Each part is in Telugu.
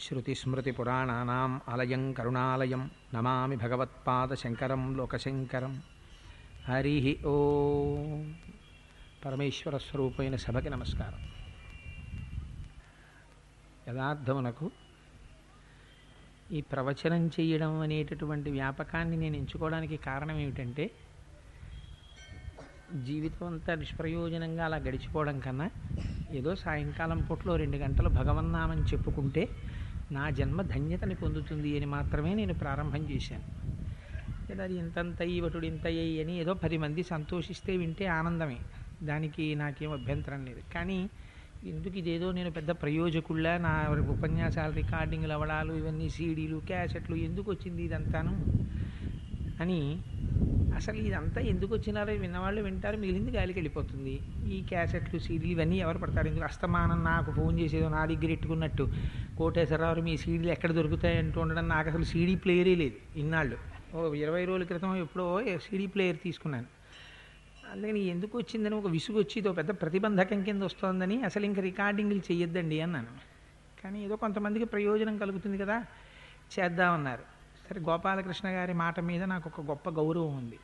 శృతిస్మృతిపురాణానాం ఆలయం కరుణాలయం నమామి భగవత్పాదశంకరం లోకశంకరం హరి ఓ పరమేశ్వర స్వరూపమైన సభకి నమస్కారం। యథార్థమునకు ఈ ప్రవచనం చేయడం అనేటటువంటి వ్యాపకాన్ని నేను ఎంచుకోవడానికి కారణం ఏమిటంటే జీవితం అంతా నిష్ప్రయోజనంగా అలా గడిచిపోవడం కన్నా ఏదో సాయంకాలం పూటలో రెండు గంటలు భగవన్నామని చెప్పుకుంటే నా జన్మ ధన్యతని పొందుతుంది అని మాత్రమే నేను ప్రారంభం చేశాను. అది ఇంతంత ఇవటుడు ఇంత అయ్యి అని ఏదో పది మంది సంతోషిస్తే వింటే ఆనందమే. దానికి నాకేం అభ్యంతరం లేదు. కానీ ఎందుకు ఇదేదో నేను పెద్ద ప్రయోజకుల్లా నా ఉపన్యాసాలు రికార్డింగ్లు అవడాలు ఇవన్నీ సీడీలు క్యాసెట్లు ఎందుకు వచ్చింది ఇదంతాను? అని అసలు ఇదంతా ఎందుకు వచ్చినారో విన్నవాళ్ళు వింటారు మిగిలింది గాలికి వెళ్ళిపోతుంది. ఈ క్యాసెట్లు సీడీలు ఇవన్నీ ఎవరు పడతారు? ఎందుకు అస్తమానం నాకు ఫోన్ చేసేదో నా దగ్గర ఎట్టుకున్నట్టు. కోటేశ్వరరావు మీ సీడీలు ఎక్కడ దొరుకుతాయి అంటూ ఉండడం నాకు అసలు సీడీ ప్లేయరే లేదు ఇన్నాళ్ళు. ఓ ఇరవై రోజుల క్రితం ఎప్పుడో సీడీ ప్లేయర్ తీసుకున్నాను. అందుకని ఎందుకు వచ్చిందని ఒక విసుగు వచ్చి ఇదో పెద్ద ప్రతిబంధకం కింద వస్తుందని అసలు ఇంకా రికార్డింగ్లు చేయొద్దండి అన్నాను. కానీ ఏదో కొంతమందికి ప్రయోజనం కలుగుతుంది కదా చేద్దామన్నారు. సరే గోపాలకృష్ణ గారి మాట మీద నాకు ఒక గొప్ప గౌరవం ఉంది.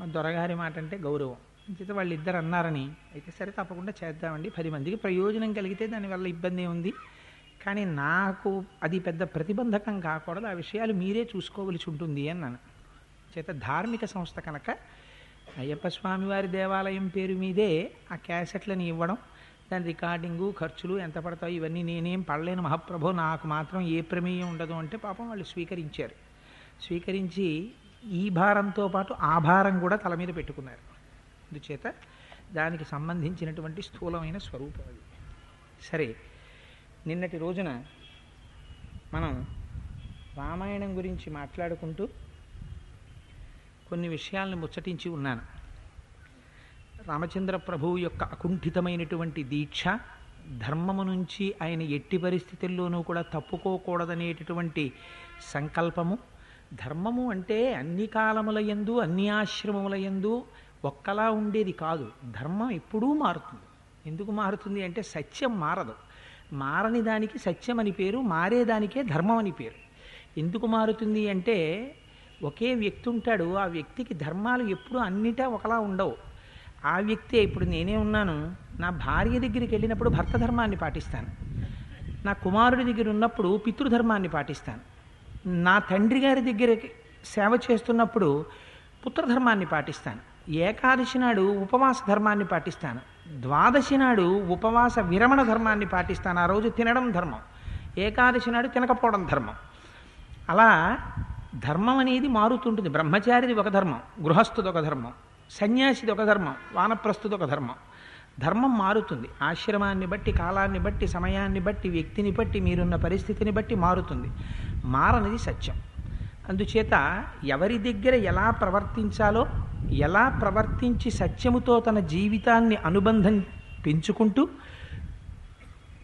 మా దొరగారి మాట అంటే గౌరవం. అంచేత వాళ్ళిద్దరు అన్నారని. అయితే సరే తప్పకుండా చేద్దామండి. పది మందికి ప్రయోజనం కలిగితే దానివల్ల ఇబ్బంది ఉంది కానీ నాకు అది పెద్ద ప్రతిబంధకం కాకూడదు. ఆ విషయాలు మీరే చూసుకోవలసి ఉంటుంది అన్నాను. చేత ధార్మిక సంస్థ కనుక అయ్యప్ప స్వామివారి దేవాలయం పేరు మీదే ఆ క్యాసెట్లను ఇవ్వడం దాని రికార్డింగు ఖర్చులు ఎంత పడతాయి ఇవన్నీ నేనేం పడలేను. మహాప్రభు నాకు మాత్రం ఏ ప్రమేయం ఉండదు అంటే పాపం వాళ్ళు స్వీకరించారు. స్వీకరించి ఈ భారంతో పాటు ఆ భారం కూడా తల మీద పెట్టుకున్నారు. అందుచేత దానికి సంబంధించినటువంటి స్థూలమైన స్వరూపం అది. సరే నిన్నటి రోజున మనం రామాయణం గురించి మాట్లాడుకుంటూ కొన్ని విషయాలను ముచ్చటించి ఉన్నాను. రామచంద్ర ప్రభువు యొక్క అకుంఠితమైనటువంటి దీక్ష ధర్మము నుంచి ఆయన ఎట్టి పరిస్థితుల్లోనూ కూడా తప్పుకోకూడదనేటటువంటి సంకల్పము ధర్మము అంటే అన్ని కాలముల యందు అన్ని ఆశ్రమముల యందు ఒక్కలా ఉండేది కాదు. ధర్మం ఎప్పుడూ మారుతుంది. ఎందుకు మారుతుంది అంటే సత్యం మారదు. మారని దానికి సత్యం అని పేరు మారేదానికే ధర్మం అని పేరు. ఎందుకు మారుతుంది అంటే ఒకే వ్యక్తి ఉంటాడు ఆ వ్యక్తికి ధర్మాలు ఎప్పుడూ అన్నిటా ఒకలా ఉండవు. ఆ వ్యక్తే ఇప్పుడు నేనే ఉన్నాను నా భార్య దగ్గరికి వెళ్ళినప్పుడు భర్త ధర్మాన్ని పాటిస్తాను. నా కుమారుడి దగ్గర ఉన్నప్పుడు పితృధర్మాన్ని పాటిస్తాను. నా తండ్రి గారి దగ్గర సేవ చేస్తున్నప్పుడు పుత్రధర్మాన్ని పాటిస్తాను. ఏకాదశి నాడు ఉపవాస ధర్మాన్ని పాటిస్తాను. ద్వాదశి నాడు ఉపవాస విరమణ ధర్మాన్ని పాటిస్తాను. ఆ రోజు తినడం ధర్మం. ఏకాదశి నాడు తినకపోవడం ధర్మం. అలా ధర్మం అనేది మారుతుంటుంది. బ్రహ్మచారిది ఒక ధర్మం గృహస్థుది ఒక ధర్మం సన్యాసిది ఒక ధర్మం వానప్రస్థుది ఒక ధర్మం. ధర్మం మారుతుంది. ఆశ్రమాన్ని బట్టి కాలాన్ని బట్టి సమయాన్ని బట్టి వ్యక్తిని బట్టి మీరున్న పరిస్థితిని బట్టి మారుతుంది. మారనిది సత్యం. అందుచేత ఎవరి దగ్గర ఎలా ప్రవర్తించాలో ఎలా ప్రవర్తించి సత్యముతో తన జీవితాన్ని అనుబంధం పెంచుకుంటూ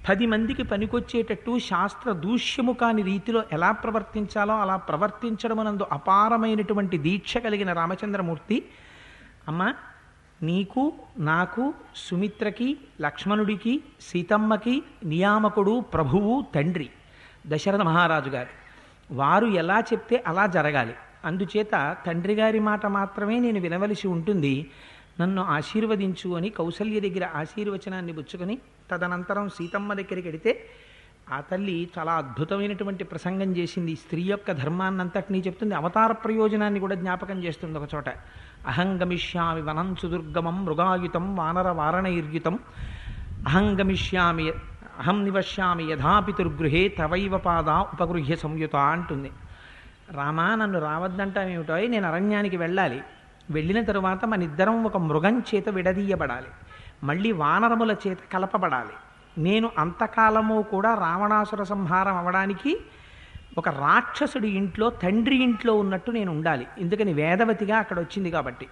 పది మందికి పనికొచ్చేటట్టు శాస్త్ర దూష్యము కాని రీతిలో ఎలా ప్రవర్తించాలో అలా ప్రవర్తించడమనందు అపారమైనటువంటి దీక్ష కలిగిన రామచంద్రమూర్తి అమ్మ నీకు నాకు సుమిత్రకి లక్ష్మణుడికి సీతమ్మకి నియామకుడు ప్రభువు తండ్రి దశరథ మహారాజు గారు వారు ఎలా చెప్తే అలా జరగాలి. అందుచేత తండ్రి గారి మాట మాత్రమే నేను వినవలసి ఉంటుంది. నన్ను ఆశీర్వదించు అని కౌసల్య దగ్గర ఆశీర్వచనాన్ని పుచ్చుకొని తదనంతరం సీతమ్మ దగ్గరికి వెడితే ఆ తల్లి చాలా అద్భుతమైనటువంటి ప్రసంగం చేసింది. స్త్రీ యొక్క ధర్మాన్నంతటినీ చెప్తుంది. అవతార ప్రయోజనాన్ని కూడా జ్ఞాపకం చేస్తుంది ఒక చోట. అహంగమిష్యామి వనం సుదుర్గమం మృగాయుతం వానర వారణైర్యుతం. అహంగమిష్యామి అహం నివశ్యామి యథాపితుర్గృహే తవైవ పాద ఉపగృహ్య సంయుత అంటుంది. రామా నన్ను రావద్దంటామేమిటో నేను అరణ్యానికి వెళ్ళాలి. వెళ్ళిన తరువాత మన ఇద్దరం ఒక మృగం చేత విడదీయబడాలి. మళ్ళీ వానరముల చేత కలపబడాలి. నేను అంతకాలము కూడా రావణాసుర సంహారం అవడానికి ఒక రాక్షసుడి ఇంట్లో తండ్రి ఇంట్లో ఉన్నట్టు నేను ఉండాలి. ఎందుకని వేదవతిగా అక్కడ వచ్చింది కాబట్టి.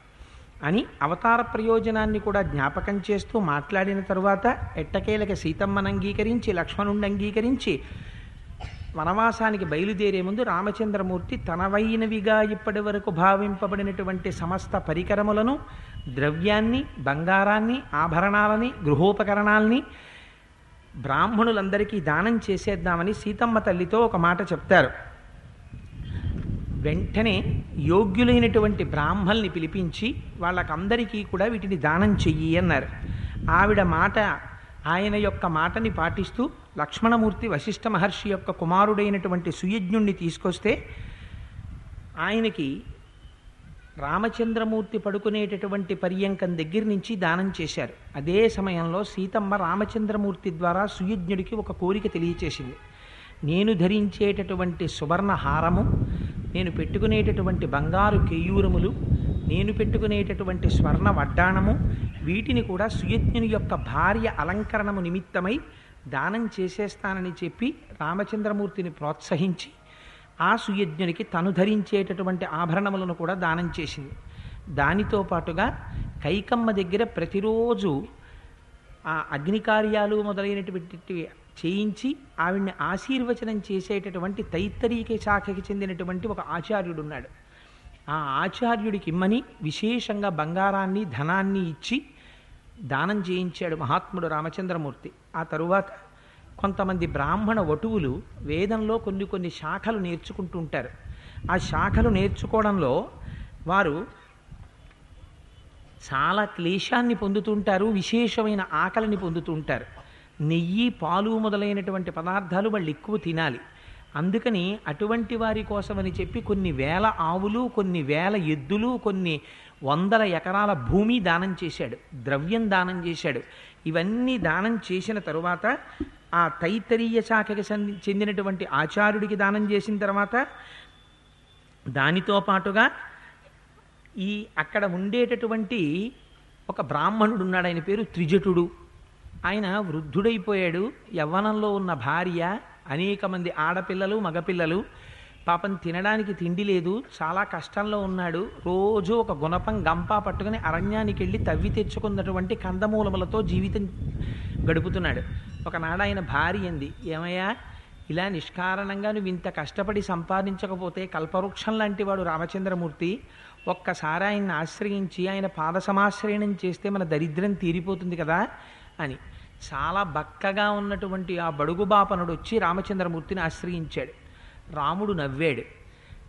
అని అవతార ప్రయోజనాన్ని కూడా జ్ఞాపకం చేస్తూ మాట్లాడిన తరువాత ఎట్టకేలకి సీతమ్మను అంగీకరించి లక్ష్మణుణ్ణి అంగీకరించి వనవాసానికి బయలుదేరే ముందు రామచంద్రమూర్తి తనవైనవిగా ఇప్పటి వరకు భావింపబడినటువంటి సమస్త పరికరములను ద్రవ్యాన్ని బంగారాన్ని ఆభరణాలని గృహోపకరణాలని బ్రాహ్మణులందరికీ దానం చేసేద్దామని సీతమ్మ తల్లితో ఒక మాట చెప్తారు. వెంటనే యోగ్యులైనటువంటి బ్రాహ్మల్ని పిలిపించి వాళ్ళకందరికీ కూడా వీటిని దానం చెయ్యి అన్నారు. ఆవిడ మాట ఆయన యొక్క మాటని పాటిస్తూ లక్ష్మణమూర్తి వశిష్ఠ మహర్షి యొక్క కుమారుడైనటువంటి సుయజ్ఞుణ్ణి తీసుకొస్తే ఆయనకి రామచంద్రమూర్తి పడుకునేటటువంటి పర్యంకం దగ్గర నుంచి దానం చేశారు. అదే సమయంలో సీతమ్మ రామచంద్రమూర్తి ద్వారా సుయజ్ఞుడికి ఒక కోరిక తెలియచేసింది. నేను ధరించేటటువంటి సువర్ణ హారము నేను పెట్టుకునేటటువంటి బంగారు కేయూరములు నేను పెట్టుకునేటటువంటి స్వర్ణ వడ్డాణము వీటిని కూడా సుయజ్ఞుని యొక్క భార్య అలంకరణము నిమిత్తమై దానం చేసేస్తానని చెప్పి రామచంద్రమూర్తిని ప్రోత్సహించి ఆ సుయజ్ఞునికి తను ధరించేటటువంటి ఆభరణములను కూడా దానం చేసింది. దానితో పాటుగా కైకమ్మ దగ్గర ప్రతిరోజు ఆ అగ్ని కార్యాలు మొదలైనటువంటి చేయించి ఆవిడ్ని ఆశీర్వచనం చేసేటటువంటి తైత్తరీక శాఖకి చెందినటువంటి ఒక ఆచార్యుడు ఉన్నాడు ఆ ఆచార్యుడికి ఇమ్మని విశేషంగా బంగారాన్ని ధనాన్ని ఇచ్చి దానం చేయించాడు మహాత్ముడు రామచంద్రమూర్తి. ఆ తరువాత కొంతమంది బ్రాహ్మణ వటువులు వేదంలో కొన్ని కొన్ని శాఖలు నేర్చుకుంటూ ఉంటారు ఆ శాఖలు నేర్చుకోవడంలో వారు చాలా క్లేశాన్ని పొందుతుంటారు విశేషమైన ఆకలిని పొందుతుంటారు. నెయ్యి పాలు మొదలైనటువంటి పదార్థాలు వాళ్ళు ఎక్కువ తినాలి. అందుకని అటువంటి వారి కోసమని చెప్పి కొన్ని వేల ఆవులు కొన్ని వేల ఎద్దులు కొన్ని వందల ఎకరాల భూమి దానం చేశాడు. ద్రవ్యం దానం చేశాడు. ఇవన్నీ దానం చేసిన తరువాత ఆ తైతరీయ శాఖకి చెందినటువంటి ఆచార్యుడికి దానం చేసిన తర్వాత దానితో పాటుగా ఈ అక్కడ ఉండేటటువంటి ఒక బ్రాహ్మణుడు ఉన్నాడు. ఆయన పేరు త్రిజటుడు. ఆయన వృద్ధుడైపోయాడు. యవ్వనంలో ఉన్న భార్య అనేక మంది ఆడపిల్లలు మగపిల్లలు. పాపం తినడానికి తిండి లేదు. చాలా కష్టంలో ఉన్నాడు. రోజు ఒక గుణపం గంప పట్టుకుని అరణ్యానికి వెళ్ళి తవ్వి తెచ్చుకున్నటువంటి కందమూలములతో జీవితం గడుపుతున్నాడు. ఒకనాడు ఆయన భార్య అంది ఏమయ్యా ఇలా నిష్కారణంగా నువ్వు ఇంత కష్టపడి సంపాదించకపోతే కల్పవృక్షం లాంటి వాడు రామచంద్రమూర్తి. ఒక్కసారి ఆయన్ని ఆశ్రయించి ఆయన పాద సమాశ్రయణం చేస్తే మన దరిద్రం తీరిపోతుంది కదా అని. చాలా బక్కగా ఉన్నటువంటి ఆ బడుగు బాపనుడు వచ్చి రామచంద్రమూర్తిని ఆశ్రయించాడు. రాముడు నవ్వాడు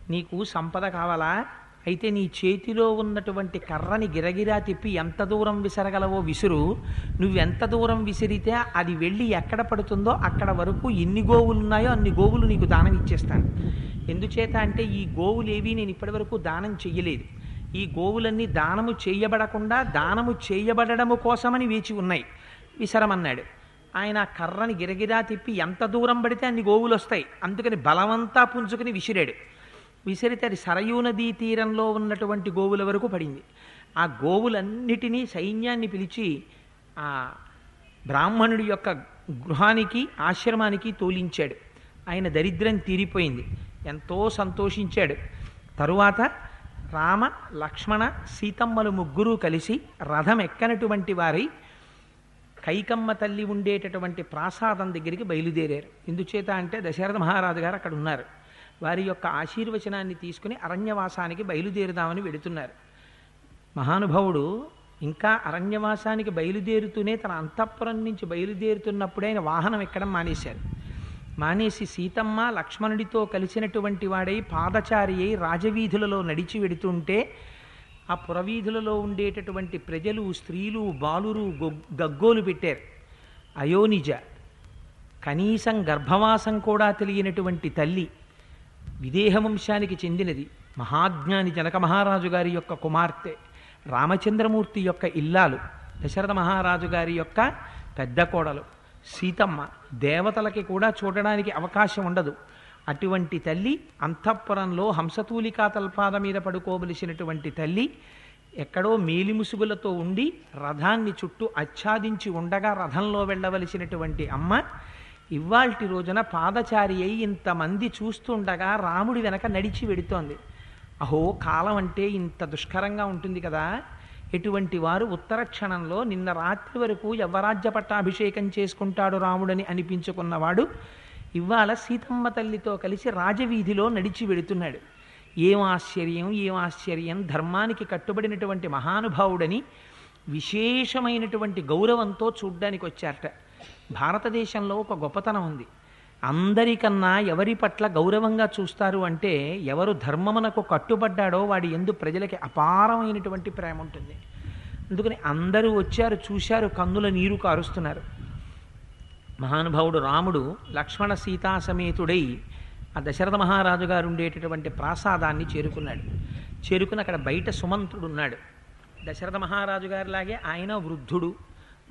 నీకు సంపద కావాలా? అయితే నీ చేతిలో ఉన్నటువంటి కర్రని గిరగిరా తిప్పి ఎంత దూరం విసరగలవో విసురు. నువ్వెంత దూరం విసిరితే అది వెళ్ళి ఎక్కడ పడుతుందో అక్కడ వరకు ఎన్ని గోవులు ఉన్నాయో అన్ని గోవులు నీకు దానం ఇచ్చేస్తాను. ఎందుచేత అంటే ఈ గోవులేవి నేను ఇప్పటివరకు దానం చెయ్యలేదు. ఈ గోవులన్నీ దానము చేయబడకుండా దానము చేయబడము కోసమని వేచి ఉన్నాయి. విసరమన్నాడు. ఆయన ఆ కర్రని గిరగిరా తిప్పి ఎంత దూరం పడితే అన్ని గోవులు వస్తాయి అందుకని బలవంతా పుంజుకుని విసిరాడు. విసిరితే అది సరయూ నదీ తీరంలో ఉన్నటువంటి గోవుల వరకు పడింది. ఆ గోవులన్నిటినీ సైన్యాన్ని పిలిచి ఆ బ్రాహ్మణుడి యొక్క గృహానికి ఆశ్రమానికి తోలించాడు. ఆయన దరిద్రం తీరిపోయింది. ఎంతో సంతోషించాడు. తరువాత రామ లక్ష్మణ సీతమ్మలు ముగ్గురూ కలిసి రథం ఎక్కనటువంటి వారి కైకమ్మ తల్లి ఉండేటటువంటి ప్రాసాదం దగ్గరికి బయలుదేరారు. ఎందుచేత అంటే దశరథ మహారాజు గారు అక్కడ ఉన్నారు. వారి యొక్క ఆశీర్వచనాన్ని తీసుకుని అరణ్యవాసానికి బయలుదేరుదామని వెడుతున్నారు. మహానుభావుడు ఇంకా అరణ్యవాసానికి బయలుదేరుతూనే తన అంతఃపురం నుంచి బయలుదేరుతున్నప్పుడే ఆయన వాహనం ఎక్కడం మానేశారు. మానేసి సీతమ్మ లక్ష్మణుడితో కలిసినటువంటి వాడై పాదచారి అయి రాజవీధులలో నడిచి వెడుతుంటే ఆ పురవీధులలో ఉండేటటువంటి ప్రజలు స్త్రీలు బాలురు గగ్గోలు పెట్టారు. అయోనిజ కనీసం గర్భవాసం కూడా తెలియనటువంటి తల్లి విదేహ వంశానికి చెందినది. మహాజ్ఞాని జనక మహారాజు గారి యొక్క కుమార్తె రామచంద్రమూర్తి యొక్క ఇల్లాలు దశరథ మహారాజు గారి యొక్క పెద్ద కోడలు సీతమ్మ దేవతలకి కూడా చూడడానికి అవకాశం ఉండదు. అటువంటి తల్లి అంతఃపురంలో హంసతూలికా తల్పాద మీద పడుకోవలసినటువంటి తల్లి ఎక్కడో మేలిముసుగులతో ఉండి రథాన్ని చుట్టూ ఆచ్ఛాదించి ఉండగా రథంలో వెళ్ళవలసినటువంటి అమ్మ ఇవాల్టి రోజున పాదచారి అయి ఇంతమంది చూస్తుండగా రాముడి వెనక నడిచి వెడుతోంది. అహో కాలం అంటే ఇంత దుష్కరంగా ఉంటుంది కదా. ఎటువంటి వారు ఉత్తర క్షణంలో నిన్న రాత్రి వరకు యవరాజ్య పట్టాభిషేకం చేసుకుంటాడు రాముడని అనిపించుకున్నవాడు ఇవాళ సీతమ్మ తల్లితో కలిసి రాజవీధిలో నడిచి వెడుతున్నాడు ఏం ఆశ్చర్యం ఏం ఆశ్చర్యం? ధర్మానికి కట్టుబడినటువంటి మహానుభావుడని విశేషమైనటువంటి గౌరవంతో చూడ్డానికి వచ్చారట. భారతదేశంలో ఒక గొప్పతనం ఉంది. అందరికన్నా ఎవరి పట్ల గౌరవంగా చూస్తారు అంటే ఎవరు ధర్మమునకు కట్టుబడ్డాడో వాడి ఎందు ప్రజలకి అపారమైనటువంటి ప్రేమ ఉంటుంది. అందుకని అందరూ వచ్చారు చూశారు కన్నుల నీరు కారుస్తున్నారు. మహానుభావుడు రాముడు లక్ష్మణ సీతా సమేతుడై ఆ దశరథ మహారాజు గారు ఉండేటటువంటి ప్రాసాదాన్ని చేరుకున్నాడు. చేరుకుని అక్కడ బయట సుమంత్రుడు ఉన్నాడు. దశరథ మహారాజు గారిలాగే ఆయన వృద్ధుడు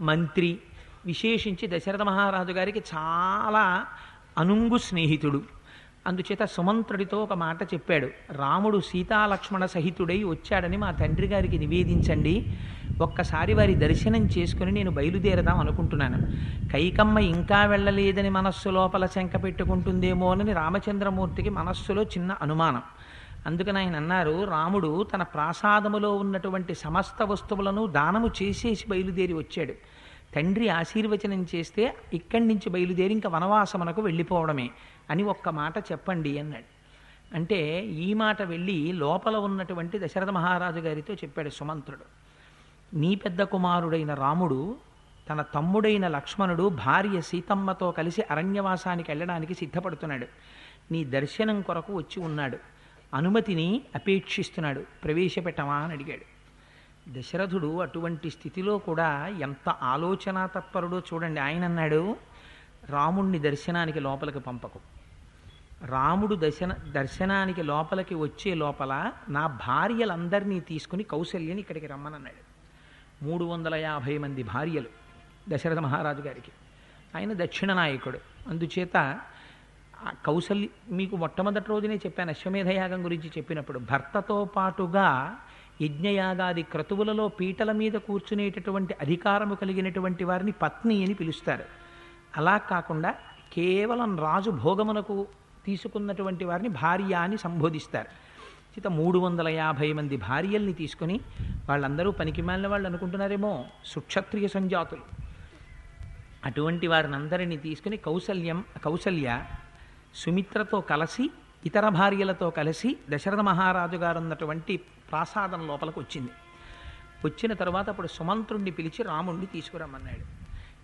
మంత్రి విశేషించి దశరథ మహారాజు గారికి చాలా అనుంగు స్నేహితుడు. అందుచేత సుమంత్రుడితో ఒక మాట చెప్పాడు. రాముడు సీతాలక్ష్మణ సహితుడై వచ్చాడని మా తండ్రి గారికి నివేదించండి. ఒక్కసారి వారి దర్శనం చేసుకుని నేను బయలుదేరదాం అనుకుంటున్నాను. కైకమ్మ ఇంకా వెళ్ళలేదని మనస్సు లోపల శంక పెట్టుకుంటుందేమోనని రామచంద్రమూర్తికి మనస్సులో చిన్న అనుమానం. అందుకని ఆయన అన్నారు రాముడు తన ప్రాసాదములో ఉన్నటువంటి సమస్త వస్తువులను దానము చేసేసి బయలుదేరి వచ్చాడు. తండ్రి ఆశీర్వచనం చేస్తే ఇక్కడి నుంచి బయలుదేరి ఇంకా వనవాసమునకు వెళ్ళిపోవడమే అని ఒక్క మాట చెప్పండి అన్నాడు. అంటే ఈ మాట వెళ్ళి లోపల ఉన్నటువంటి దశరథ మహారాజు గారితో చెప్పాడు సుమంత్రుడు. నీ పెద్ద కుమారుడైన రాముడు తన తమ్ముడైన లక్ష్మణుడు భార్య సీతమ్మతో కలిసి అరణ్యవాసానికి వెళ్ళడానికి సిద్ధపడుతున్నాడు. నీ దర్శనం కొరకు వచ్చి ఉన్నాడు. అనుమతిని అపేక్షిస్తున్నాడు. ప్రవేశపెట్టమా అని అడిగాడు. దశరథుడు అటువంటి స్థితిలో కూడా ఎంత ఆలోచన తత్పరుడో చూడండి. ఆయన అన్నాడు రాముణ్ణి దర్శనానికి లోపలికి పంపకు. రాముడు దర్శన దర్శనానికి లోపలికి వచ్చే లోపల నా భార్యలందరినీ తీసుకుని కౌశల్యని ఇక్కడికి రమ్మనన్నాడు. మూడు వందల యాభై మంది భార్యలు దశరథ మహారాజు గారికి. ఆయన దక్షిణ నాయకుడు. అందుచేత కౌశల్య మీకు మొట్టమొదటి రోజునే చెప్పాను అశ్వమేధయాగం గురించి చెప్పినప్పుడు. భర్తతో పాటుగా యజ్ఞయాగాది క్రతువులలో పీటల మీద కూర్చునేటటువంటి అధికారము కలిగినటువంటి వారిని పత్ని అని పిలుస్తారు. అలా కాకుండా కేవలం రాజు భోగమునకు తీసుకున్నటువంటి వారిని భార్య అని సంబోధిస్తారు. చేత మూడు వందల యాభై మంది భార్యల్ని తీసుకొని వాళ్ళందరూ పనికిమాలిన వాళ్ళు అనుకుంటున్నారేమో సుక్షత్రియ సంజాతులు. అటువంటి వారిని అందరినీ తీసుకుని కౌసల్యం కౌసల్య సుమిత్రతో కలిసి ఇతర భార్యలతో కలిసి దశరథ మహారాజు గారు ఉన్నటువంటి ప్రాసాదం లోపలికి వచ్చింది. వచ్చిన తర్వాత అప్పుడు సుమంత్రుణ్ణి పిలిచి రాముణ్ణి తీసుకురమ్మన్నాడు.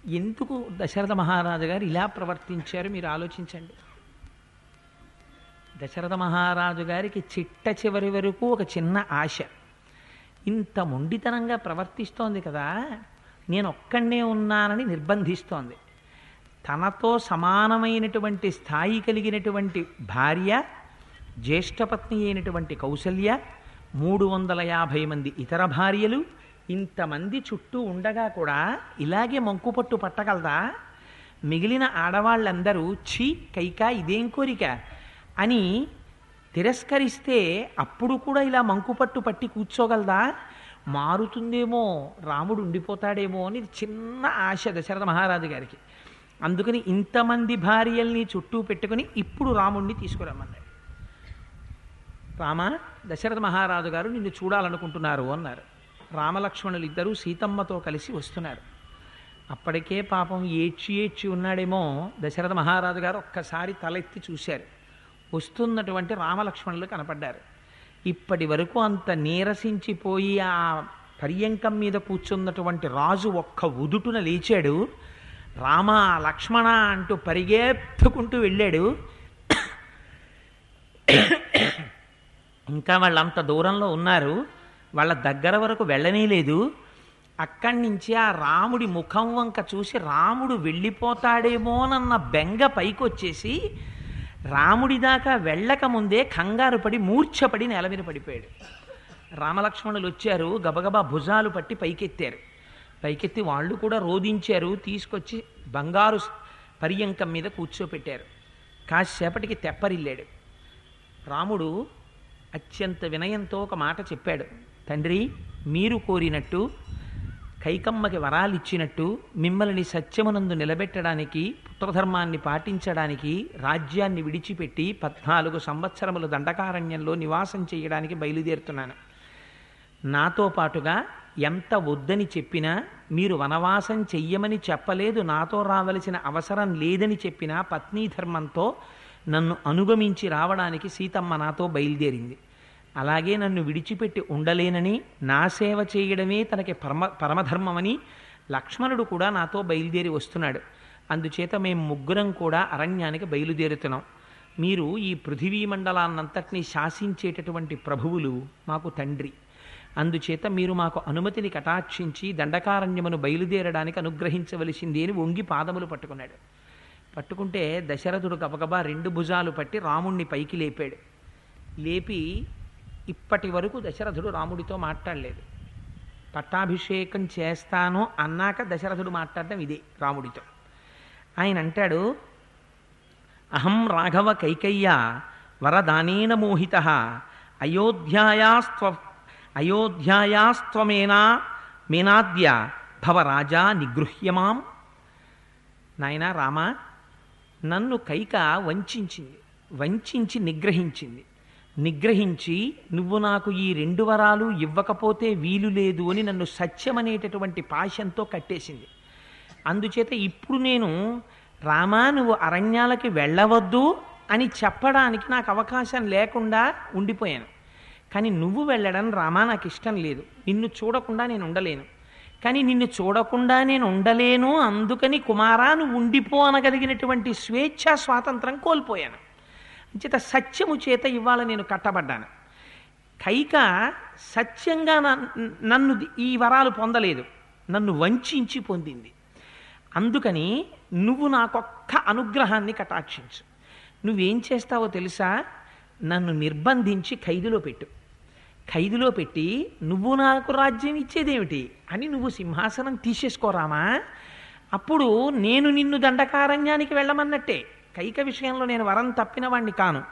ఎందుకు దశరథ మహారాజు గారు ఇలా ప్రవర్తించారు మీరు ఆలోచించండి. దశరథ మహారాజు గారికి చిట్ట చివరి వరకు ఒక చిన్న ఆశ. ఇంత మొండితనంగా ప్రవర్తిస్తోంది కదా నేను ఒక్కడే ఉన్నానని నిర్బంధిస్తోంది. తనతో సమానమైనటువంటి స్థాయి కలిగినటువంటి భార్య జ్యేష్ఠపత్ని అయినటువంటి కౌసల్య మూడు వందల యాభై మంది ఇతర భార్యలు ఇంతమంది చుట్టూ ఉండగా కూడా ఇలాగే మంకుపట్టు పట్టగలదా? మిగిలిన ఆడవాళ్ళందరూ ఛీ కైక ఇదేం కోరిక? అని తిరస్కరిస్తే అప్పుడు కూడా ఇలా మంకుపట్టు పట్టి కూర్చోగలదా? మారుతుందేమో రాముడు ఉండిపోతాడేమో అని చిన్న ఆశ దశరథ మహారాజు గారికి. అందుకని ఇంతమంది భార్యల్ని చుట్టూ పెట్టుకుని ఇప్పుడు రాముణ్ణి తీసుకురమ్మన్నాడు రామ దశరథ మహారాజు గారు నిన్ను చూడాలనుకుంటున్నారు అన్నారు. రామలక్ష్మణులు ఇద్దరూ సీతమ్మతో కలిసి వస్తున్నారు. అప్పటికే పాపం ఏడ్చి ఏడ్చి ఉన్నాడేమో దశరథ మహారాజు గారు ఒక్కసారి తలెత్తి చూశారు. వస్తున్నటువంటి రామలక్ష్మణులు కనపడ్డారు. ఇప్పటి వరకు అంత నీరసించిపోయి ఆ పర్యంకం మీద కూర్చున్నటువంటి రాజు ఒక్క ఉదుటున లేచాడు. రామ లక్ష్మణ అంటూ పరిగెత్తుకుంటూ వెళ్ళాడు. ఇంకా వాళ్ళంత దూరంలో ఉన్నారు. వాళ్ళ దగ్గర వరకు వెళ్ళనే లేదు. అక్కడి నుంచి ఆ రాముడి ముఖం వంక చూసి రాముడు వెళ్ళిపోతాడేమోనన్న బెంగ పైకొచ్చేసి రాముడి దాకా వెళ్ళక ముందే కంగారు పడి మూర్ఛపడి నేల మీద పడిపోయాడు. రామలక్ష్మణులు వచ్చారు గబగబా భుజాలు పట్టి పైకెత్తారు. పైకెత్తి వాళ్ళు కూడా రోధించారు తీసుకొచ్చి బంగారు పర్యంకం మీద కూర్చోపెట్టారు. కాసేపటికి తెప్పరిల్లాడు. రాముడు అత్యంత వినయంతో ఒక మాట చెప్పాడు. తండ్రి మీరు కోరినట్టు కైకమ్మకి వరాలు ఇచ్చినట్టు మిమ్మల్ని సత్యమునందు నిలబెట్టడానికి పుత్రధర్మాన్ని పాటించడానికి రాజ్యాన్ని విడిచిపెట్టి పద్నాలుగు సంవత్సరములు దండకారణ్యంలో నివాసం చేయడానికి బయలుదేరుతున్నాను. నాతో పాటుగా ఎంత వద్దని చెప్పినా మీరు వనవాసం చెయ్యమని చెప్పలేదు నాతో రావలసిన అవసరం లేదని చెప్పినా పత్నీ ధర్మంతో నన్ను అనుగమించి రావడానికి సీతమ్మ నాతో బయలుదేరింది. అలాగే నన్ను విడిచిపెట్టి ఉండలేనని నా సేవ చేయడమే తనకి పరమ పరమధర్మమని లక్ష్మణుడు కూడా నాతో బయలుదేరి వస్తున్నాడు. అందుచేత మేము ముగ్గురం కూడా అరణ్యానికి బయలుదేరుతున్నాం. మీరు ఈ పృథివీ మండలాన్నంతటినీ శాసించేటటువంటి ప్రభువులు మాకు తండ్రి. అందుచేత మీరు మాకు అనుమతిని కటాక్షించి దండకారణ్యమును బయలుదేరడానికి అనుగ్రహించవలసింది అని వంగి పాదములు పట్టుకున్నాడు. పట్టుకుంటే దశరథుడు గబగబా రెండు భుజాలు పట్టి రాముణ్ణి పైకి లేపాడు. లేపి ఇప్పటి వరకు దశరథుడు రాముడితో మాట్లాడలేదు. పట్టాభిషేకం చేస్తాను అన్నాక దశరథుడు మాట్లాడడం ఇదే రాముడితో. ఆయన అంటాడు అహం రాఘవ కైకయ్య వరదానేన మోహిత అయోధ్యాయాస్త్వ అయోధ్యాయాస్త్వమేనా మేనాద్య భవరాజా నిగృహ్యమాం నాయన రామ నన్ను కైక వంచింది వంచించి నిగ్రహించింది. నిగ్రహించి నువ్వు నాకు ఈ రెండు వరాలు ఇవ్వకపోతే వీలు లేదు అని నన్ను సత్యమనేటటువంటి పాశంతో కట్టేసింది. అందుచేత ఇప్పుడు నేను రామా నువ్వు అరణ్యాలకి వెళ్ళవద్దు అని చెప్పడానికి నాకు అవకాశం లేకుండా ఉండిపోయాను. కానీ నువ్వు వెళ్ళడం రామా నాకు ఇష్టం లేదు. నిన్ను చూడకుండా నేను ఉండలేను. కానీ నిన్ను చూడకుండా నేను ఉండలేను అందుకని కుమారా నువ్వు ఉండిపో అనగలిగినటువంటి స్వేచ్ఛ స్వాతంత్రం కోల్పోయాను. చేత సత్యము చేత ఇవాళ నేను కట్టబడ్డాను. కైక సత్యంగా నన్ను ఈ వరాలు పొందలేదు. నన్ను వంచించి పొందింది. అందుకని నువ్వు నాకొక్క అనుగ్రహాన్ని కటాక్షించు. నువ్వేం చేస్తావో తెలుసా? నన్ను నిర్బంధించి ఖైదులో పెట్టు. ఖైదులో పెట్టి నువ్వు నాకు రాజ్యం ఇచ్చేదేమిటి అని నువ్వు సింహాసనం తీసేసుకోరామా అప్పుడు నేను నిన్ను దండకారణ్యానికి వెళ్ళమన్నట్టే. కైక విషయంలో నేను వరం తప్పిన వాణ్ణి కాను.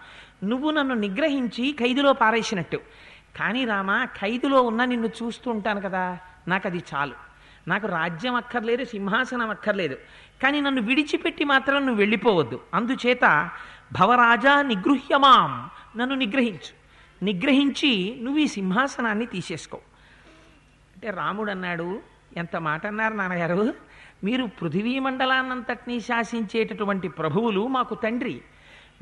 నువ్వు నన్ను నిగ్రహించి ఖైదులో పారేసినట్టు. కానీ రామా ఖైదులో ఉన్న నిన్ను చూస్తూ ఉంటాను కదా. నాకు అది చాలు. నాకు రాజ్యం అక్కర్లేదు సింహాసనం అక్కర్లేదు. కానీ నన్ను విడిచిపెట్టి మాత్రం నువ్వు వెళ్ళిపోవద్దు. అందుచేత భవరాజా నిగృహ్యమాం. నన్ను నిగ్రహించు. నిగ్రహించి నువ్వు ఈ సింహాసనాన్ని తీసేసుకో. అంటే రాముడు అన్నాడు ఎంత మాట అన్నారు నాన్నగారు? మీరు పృథివీ మండలాన్నంతటినీ శాసించేటటువంటి ప్రభువులు మాకు తండ్రి.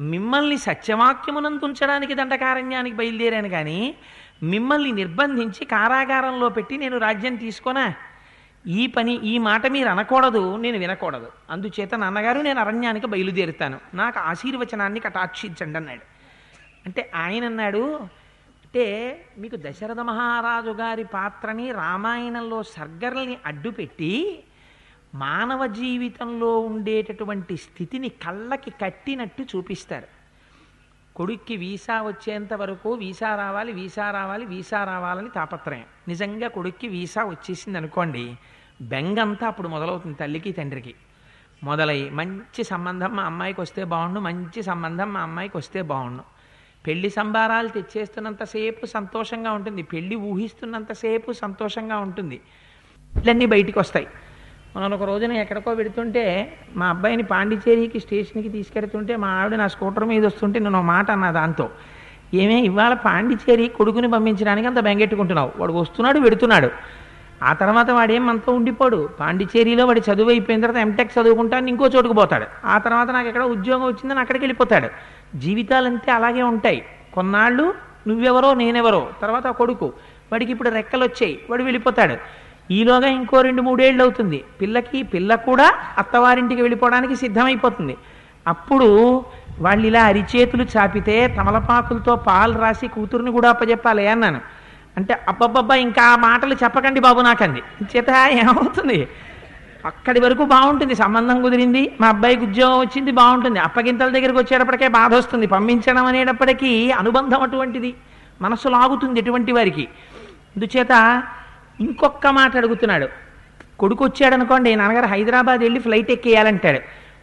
మిమ్మల్ని సత్యవాక్యమునందుంచడానికి దండకారణ్యానికి బయలుదేరాను కానీ మిమ్మల్ని నిర్బంధించి కారాగారంలో పెట్టి నేను రాజ్యం తీసుకోనా? ఈ పని ఈ మాట మీరు అనకూడదు నేను వినకూడదు. అందుచేత నాన్నగారు నేను అరణ్యానికి బయలుదేరుతాను. నాకు ఆశీర్వచనాన్ని కటాక్షించండి అన్నాడు. అంటే ఆయన అన్నాడు అంటే మీకు దశరథ మహారాజు గారి పాత్రని రామాయణంలో సర్గర్లని అడ్డుపెట్టి మానవ జీవితంలో ఉండేటటువంటి స్థితిని కళ్ళకి కట్టినట్టు చూపిస్తారు. కొడుక్కి వీసా వచ్చేంత వరకు వీసా రావాలి వీసా రావాలి వీసా రావాలని తాపత్రయం. నిజంగా కొడుక్కి వీసా వచ్చేసింది అనుకోండి బెంగంతా అప్పుడు మొదలవుతుంది తల్లికి తండ్రికి. మొదలై మంచి సంబంధం మా అమ్మాయికి వస్తే బాగుండు మంచి సంబంధం మా అమ్మాయికి వస్తే బాగుండు. పెళ్ళి సంబారాలు తెచ్చేస్తున్నంతసేపు సంతోషంగా ఉంటుంది. పెళ్ళి ఊహిస్తున్నంతసేపు సంతోషంగా ఉంటుంది. ఇవన్నీ బయటికి వస్తాయి. మనం ఒక రోజున ఎక్కడికో పెడుతుంటే మా అబ్బాయిని పాండిచేరికి స్టేషన్కి తీసుకెడుతుంటే మా ఆవిడ నా స్కూటర్ మీద వస్తుంటే నేను మాట అన్న దాంతో. ఏమే ఇవాళ పాండిచేరి కొడుకుని పంపించడానికి అంత బెంగెట్టుకుంటున్నావు? వాడు వస్తున్నాడు పెడుతున్నాడు ఆ తర్వాత వాడేం మనతో ఉండిపోడు. పాండిచేరిలో వాడి చదువు అయిపోయిన తర్వాత ఎంటెక్ చదువుకుంటాను ఇంకో చోటుకు పోతాడు. ఆ తర్వాత నాకు ఎక్కడ ఉద్యోగం వచ్చిందని అక్కడికి వెళ్ళిపోతాడు. జీవితాలంతే అలాగే ఉంటాయి. కొన్నాళ్ళు నువ్వెవరో నేనెవరో తర్వాత ఆ కొడుకు. వాడికి ఇప్పుడు రెక్కలు వచ్చాయి వాడు వెళ్ళిపోతాడు. ఈలోగా ఇంకో రెండు మూడేళ్ళు అవుతుంది. పిల్లకి పిల్ల కూడా అత్తవారింటికి వెళ్ళిపోవడానికి సిద్ధమైపోతుంది. అప్పుడు వాళ్ళు ఇలా అరిచేతులు చాపితే తమలపాకులతో పాలు రాసి కూతుర్ని కూడా అప్పచెప్పాలి అన్నాను. అంటే అబ్బబ్బబ్బా ఇంకా ఆ మాటలు చెప్పకండి బాబు నాకంది చేత ఏమవుతుంది? అక్కడి వరకు బాగుంటుంది సంబంధం కుదిరింది మా అబ్బాయికి ఉద్యోగం వచ్చింది బాగుంటుంది. అప్పగింతల దగ్గరికి వచ్చేటప్పటికే బాధ వస్తుంది. పంపించడం అనేటప్పటికీ అనుబంధం అటువంటిది. మనస్సు లాగుతుంది ఎటువంటి వారికి. అందుచేత ఇంకొక మాట అడుగుతున్నాడు. కొడుకు వచ్చాడు అనుకోండి నాన్నగారు హైదరాబాద్ వెళ్ళి ఫ్లైట్ ఎక్కేయాలంటాడు.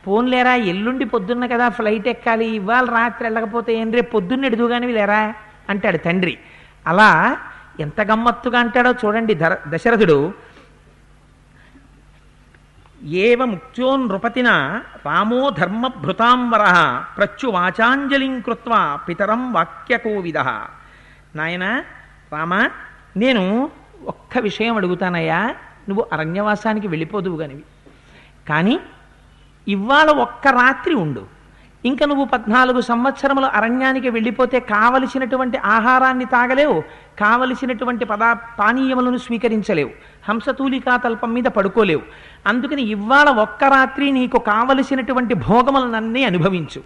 పోన్లేరా ఎల్లుండి పొద్దున్న కదా ఫ్లైట్ ఎక్కాలి ఇవాళ రాత్రి వెళ్ళకపోతే ఏం రేపు పొద్దున్న ఎడుదుగాని లేరా? అంటాడు తండ్రి. అలా ఎంత గమ్మత్తుగా అంటాడో చూడండి ధర దశరథుడు. ఏవ ముక్త్యో నృపతిన రామో ధర్మభృతాంబర ప్రత్యువాచాంజలిం కృత్వా పితరం వాక్యకోవిద. నాయన రామ నేను ఒక్క విషయం అడుగుతానయ్యా. నువ్వు అరణ్యవాసానికి వెళ్ళిపోదువు గనివి. కానీ ఇవాళ ఒక్క రాత్రి ఉండు. ఇంకా నువ్వు పద్నాలుగు సంవత్సరములు అరణ్యానికి వెళ్ళిపోతే కావలసినటువంటి ఆహారాన్ని తాగలేవు కావలసినటువంటి పదా పానీయములను స్వీకరించలేవు హంసతూలికా తల్పం మీద పడుకోలేవు. అందుకని ఇవాళ ఒక్క రాత్రి నీకు కావలసినటువంటి భోగములనన్నీ అనుభవించు.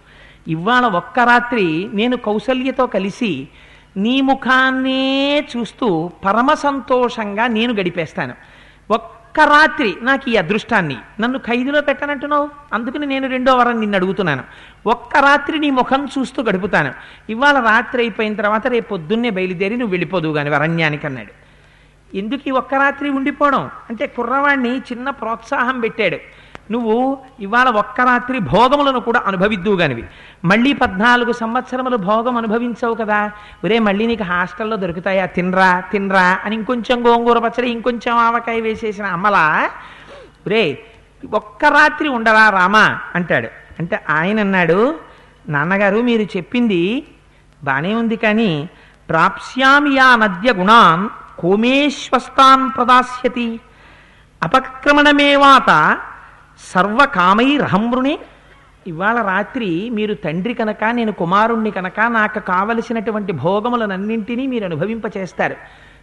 ఇవాళ ఒక్క రాత్రి నేను కౌసల్యతో కలిసి నీ ముఖాన్నే చూస్తూ పరమ సంతోషంగా నేను గడిపేస్తాను. ఒక్క ఒక్క రాత్రి నాకు ఈ అదృష్టాన్ని. నన్ను ఖైదులో పెట్టనంటున్నావు? అందుకని నేను రెండో వరం నిన్ను అడుగుతున్నాను. ఒక్క రాత్రి నీ ముఖం చూస్తూ గడుపుతాను. ఇవాళ రాత్రి అయిపోయిన తర్వాత రేపు పొద్దున్నే బయలుదేరి నువ్వు వెళ్ళిపోదువు కానీ అరణ్యానికి అన్నాడు. ఎందుకు ఈ ఒక్క రాత్రి ఉండిపోవడం? అంటే కుర్రవాణ్ణి చిన్న ప్రోత్సాహం పెట్టాడు. నువ్వు ఇవాళ ఒక్క రాత్రి భోగములను కూడా అనుభవిద్దువు గానివి. మళ్ళీ పద్నాలుగు సంవత్సరములు భోగం అనుభవించవు కదా. ఒరే మళ్ళీ నీకు హాస్టల్లో దొరుకుతాయా? తినరా తినరా అని ఇంకొంచెం గోంగూర పచ్చడి ఇంకొంచెం ఆవకాయ వేసేసిన అమ్మలా ఒరే ఒక్క రాత్రి ఉండరా రామా? అంటాడు. అంటే ఆయన అన్నాడు నాన్నగారు మీరు చెప్పింది బాగానే ఉంది కానీ ప్రాప్స్యామి యా నద్య గుణాన్ కోమేశ్వస్తాన్ ప్రదాస్యతి. అపక్రమణమేవాత సర్వకామైరహమృణే ఇవాళ రాత్రి మీరు తండ్రి కనుక నేను కుమారుణ్ణి కనుక నాకు కావలసినటువంటి భోగములనన్నింటినీ మీరు అనుభవింపచేస్తారు.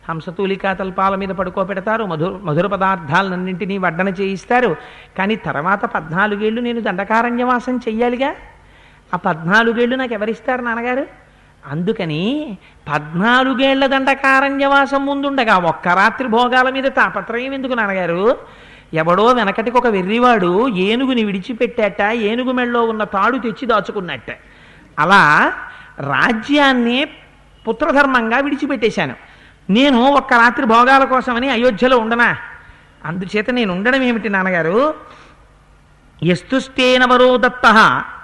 హంసతూలికా తల్పాల మీద పడుకోబెడతారు మధుర మధుర పదార్థాలన్నింటినీ వడ్డన చేయిస్తారు. కానీ తర్వాత పద్నాలుగేళ్ళు నేను దండకారణ్యవాసం చెయ్యాలిగా? ఆ పద్నాలుగేళ్ళు నాకు ఎవరిస్తారు నాన్నగారు? అందుకని పద్నాలుగేళ్ళ దండకారణ్యవాసం ముందుండగా ఒక్క రాత్రి భోగాల మీద తాపత్రయం ఎందుకు నాన్నగారు? ఎవడో వెనకటికి ఒక వెర్రివాడు ఏనుగుని విడిచిపెట్టాట ఏనుగు మెళ్ళలో ఉన్న తాడు తెచ్చి దాచుకున్నట్ట. అలా రాజ్యాన్ని పుత్రధర్మంగా విడిచిపెట్టేశాను. నేను ఒక్క రాత్రి భోగాల కోసమని అయోధ్యలో ఉండనా? అందుచేత నేను ఉండడం ఏమిటి నాన్నగారు? ఎస్తుష్టేనవరో దత్త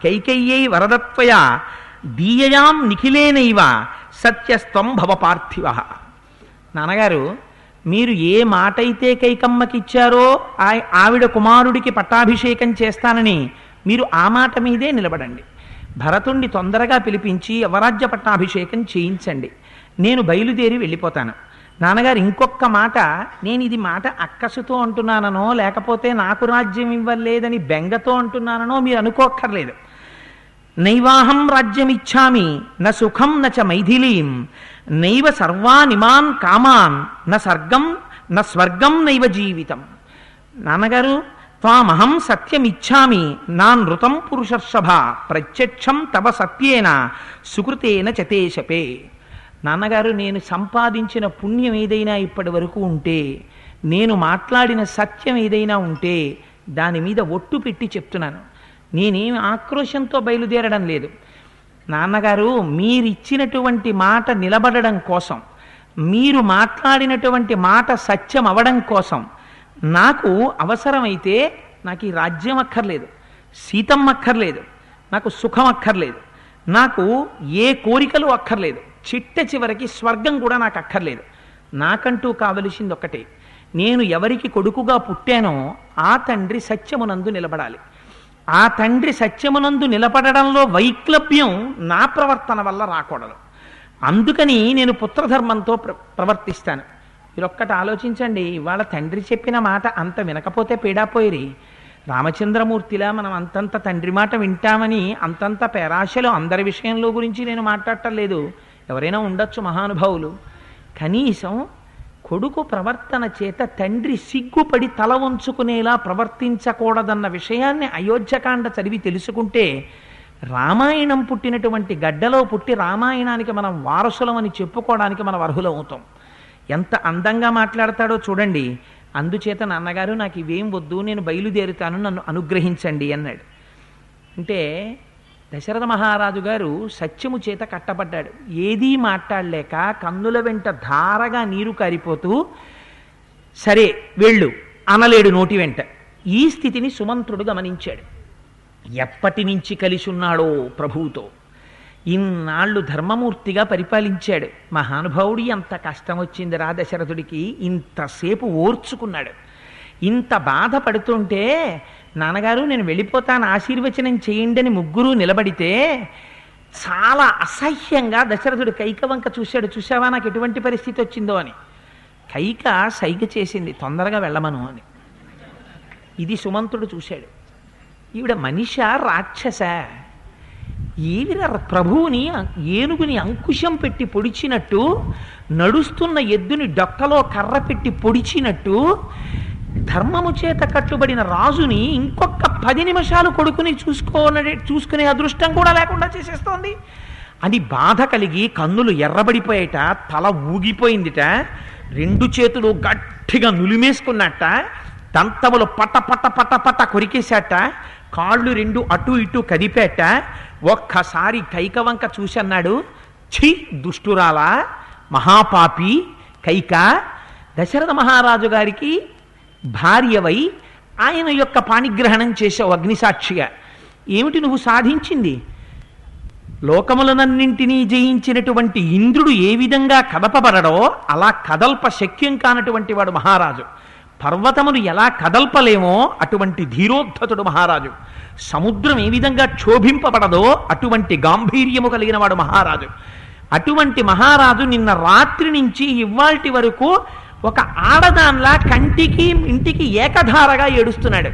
కైకయ్యై వరదత్వయ దీయయాం నిఖిలేనైవ సత్యస్త్వం భవ పార్థివ. నాన్నగారు మీరు ఏ మాట అయితే కైకమ్మకిచ్చారో ఆ- ఆవిడ కుమారుడికి పట్టాభిషేకం చేస్తానని మీరు ఆ మాట మీదే నిలబడండి. భరతుణ్ణి తొందరగా పిలిపించి యవరాజ్య పట్టాభిషేకం చేయించండి. నేను బయలుదేరి వెళ్ళిపోతాను. నాన్నగారు ఇంకొక మాట నేను ఇది మాట అక్కసుతో అంటున్నాననో లేకపోతే నాకు రాజ్యం ఇవ్వలేదని బెంగతో అంటున్నాననో మీరు అనుకోక్కర్లేదు. నైవాహం రాజ్యమిచ్చామి న సుఖం న చ మైథిలీం. నైవ సర్వానిమాన్ కామాన్ న సర్గం న స్వర్గం నైవ జీవితం. నాన్నగారు త్వామహం సత్యమిచ్చామి నా నృతం పురుషర్షభ ప్రత్యక్షం తవ సత్యేన సుకృతేన చతేశపే నాన్నగారు నేను సంపాదించిన పుణ్యం ఏదైనా ఇప్పటి వరకు ఉంటే నేను మాట్లాడిన సత్యం ఏదైనా ఉంటే దాని మీద ఒట్టు పెట్టి చెప్తున్నాను. నేనేం ఆక్రోశంతో బయలుదేరడం లేదు. నాన్నగారు మీరిచ్చినటువంటి మాట నిలబడడం కోసం మీరు మాట్లాడినటువంటి మాట సత్యం అవడం కోసం నాకు అవసరమైతే నాకు ఈ రాజ్యం అక్కర్లేదు సీతం అక్కర్లేదు నాకు సుఖం అక్కర్లేదు నాకు ఏ కోరికలు అక్కర్లేదు చిట్ట చివరికి స్వర్గం కూడా నాకు అక్కర్లేదు. నాకంటూ కావలసింది ఒక్కటే నేను ఎవరికి కొడుకుగా పుట్టానో ఆ తండ్రి సత్యమునందు నిలబడాలి. ఆ తండ్రి సత్యమునందు నిలబడడంలో వైక్లభ్యం నా ప్రవర్తన వల్ల రాకూడదు. అందుకని నేను పుత్రధర్మంతో ప్ర ప్రవర్తిస్తాను. మీరొక్కటి ఆలోచించండి ఇవాళ తండ్రి చెప్పిన మాట అంత వినకపోతే పీడాపోయిరి. రామచంద్రమూర్తిలా మనం అంతంత తండ్రి మాట వింటామని అంతంత పేరాశలు అందరి విషయంలో గురించి నేను మాట్లాడటం లేదు. ఎవరైనా ఉండొచ్చు మహానుభావులు. కనీసం కొడుకు ప్రవర్తన చేత తండ్రి సిగ్గుపడి తల వంచుకునేలా ప్రవర్తించకూడదన్న విషయాన్ని అయోధ్యకాండ చదివి తెలుసుకుంటే రామాయణం పుట్టినటువంటి గడ్డలో పుట్టి రామాయణానికి మనం వారసులమని చెప్పుకోవడానికి మనం అర్హులం అవుతాం ఎంత అందంగా మాట్లాడతాడో చూడండి. అందుచేత నాన్నగారు నాకు ఇవేం వద్దు నేను బయలుదేరుతాను నన్ను అనుగ్రహించండి అన్నాడు. అంటే దశరథ మహారాజు గారు సత్యము చేత కట్టబడ్డాడు. ఏదీ మాట్లాడలేక కన్నుల వెంట ధారగా నీరు కారిపోతూ సరే వెళ్ళు అనలేడు నోటి వెంట. ఈ స్థితిని సుమంత్రుడు గమనించాడు. ఎప్పటి నుంచి కలిసి ఉన్నాడో ప్రభువుతో. ఇన్నాళ్ళు ధర్మమూర్తిగా పరిపాలించాడు. మహానుభావుడి అంత కష్టం వచ్చిందిరా దశరథుడికి. ఇంతసేపు ఓర్చుకున్నాడు. ఇంత బాధపడుతుంటే నాన్నగారు నేను వెళ్ళిపోతాను ఆశీర్వచనం చేయండి అని ముగ్గురు నిలబడితే చాలా అసహ్యంగా దశరథుడు కైక వంక చూశాడు. చూసావా నాకు ఎటువంటి పరిస్థితి వచ్చిందో అని. కైక సైగ చేసింది తొందరగా వెళ్ళమను అని. ఇది సుమంతుడు చూశాడు. ఈవిడ మనిష రాక్షస. ఏవిర ప్రభువుని ఏనుగుని అంకుశం పెట్టి పొడిచినట్టు నడుస్తున్న ఎద్దుని డొక్కలో కర్ర పెట్టి పొడిచినట్టు ధర్మము చేత కట్టుబడిన రాజుని ఇంకొక పది నిమిషాలు కొడుకుని చూసుకోనే చూసుకునే అదృష్టం కూడా లేకుండా చేసేస్తోంది. అని బాధ కలిగి కన్నులు ఎర్రబడిపోయేట తల ఊగిపోయిందిట రెండు చేతులు గట్టిగా నులిమేసుకున్నట్ట దంతములు పట్ట పట్ట పట్ట పట్ట కొరికేశాట కాళ్ళు రెండు అటు ఇటు కదిపేట ఒక్కసారి కైకవంక చూసన్నాడు ఛీ దుష్టురాలా మహాపాపి కైక దశరథ మహారాజు గారికి భార్యవై ఆయన యొక్క పాణిగ్రహణం చేసావు అగ్నిసాక్షిగా ఏమిటి నువ్వు సాధించింది? లోకములనన్నింటినీ జయించినటువంటి ఇంద్రుడు ఏ విధంగా కదపబడడో అలా కదల్ప శక్యం కానటువంటి వాడు మహారాజు. పర్వతమును ఎలా కదల్పలేమో అటువంటి ధీరోద్ధతుడు మహారాజు. సముద్రం ఏ విధంగా క్షోభింపబడదో అటువంటి గాంభీర్యము కలిగిన వాడు మహారాజు. అటువంటి మహారాజు నిన్న రాత్రి నుంచి ఇవాల్టి వరకు ఒక ఆడదాన్లా కంటికి ఇంటికి ఏకధారగా ఏడుస్తున్నాడు.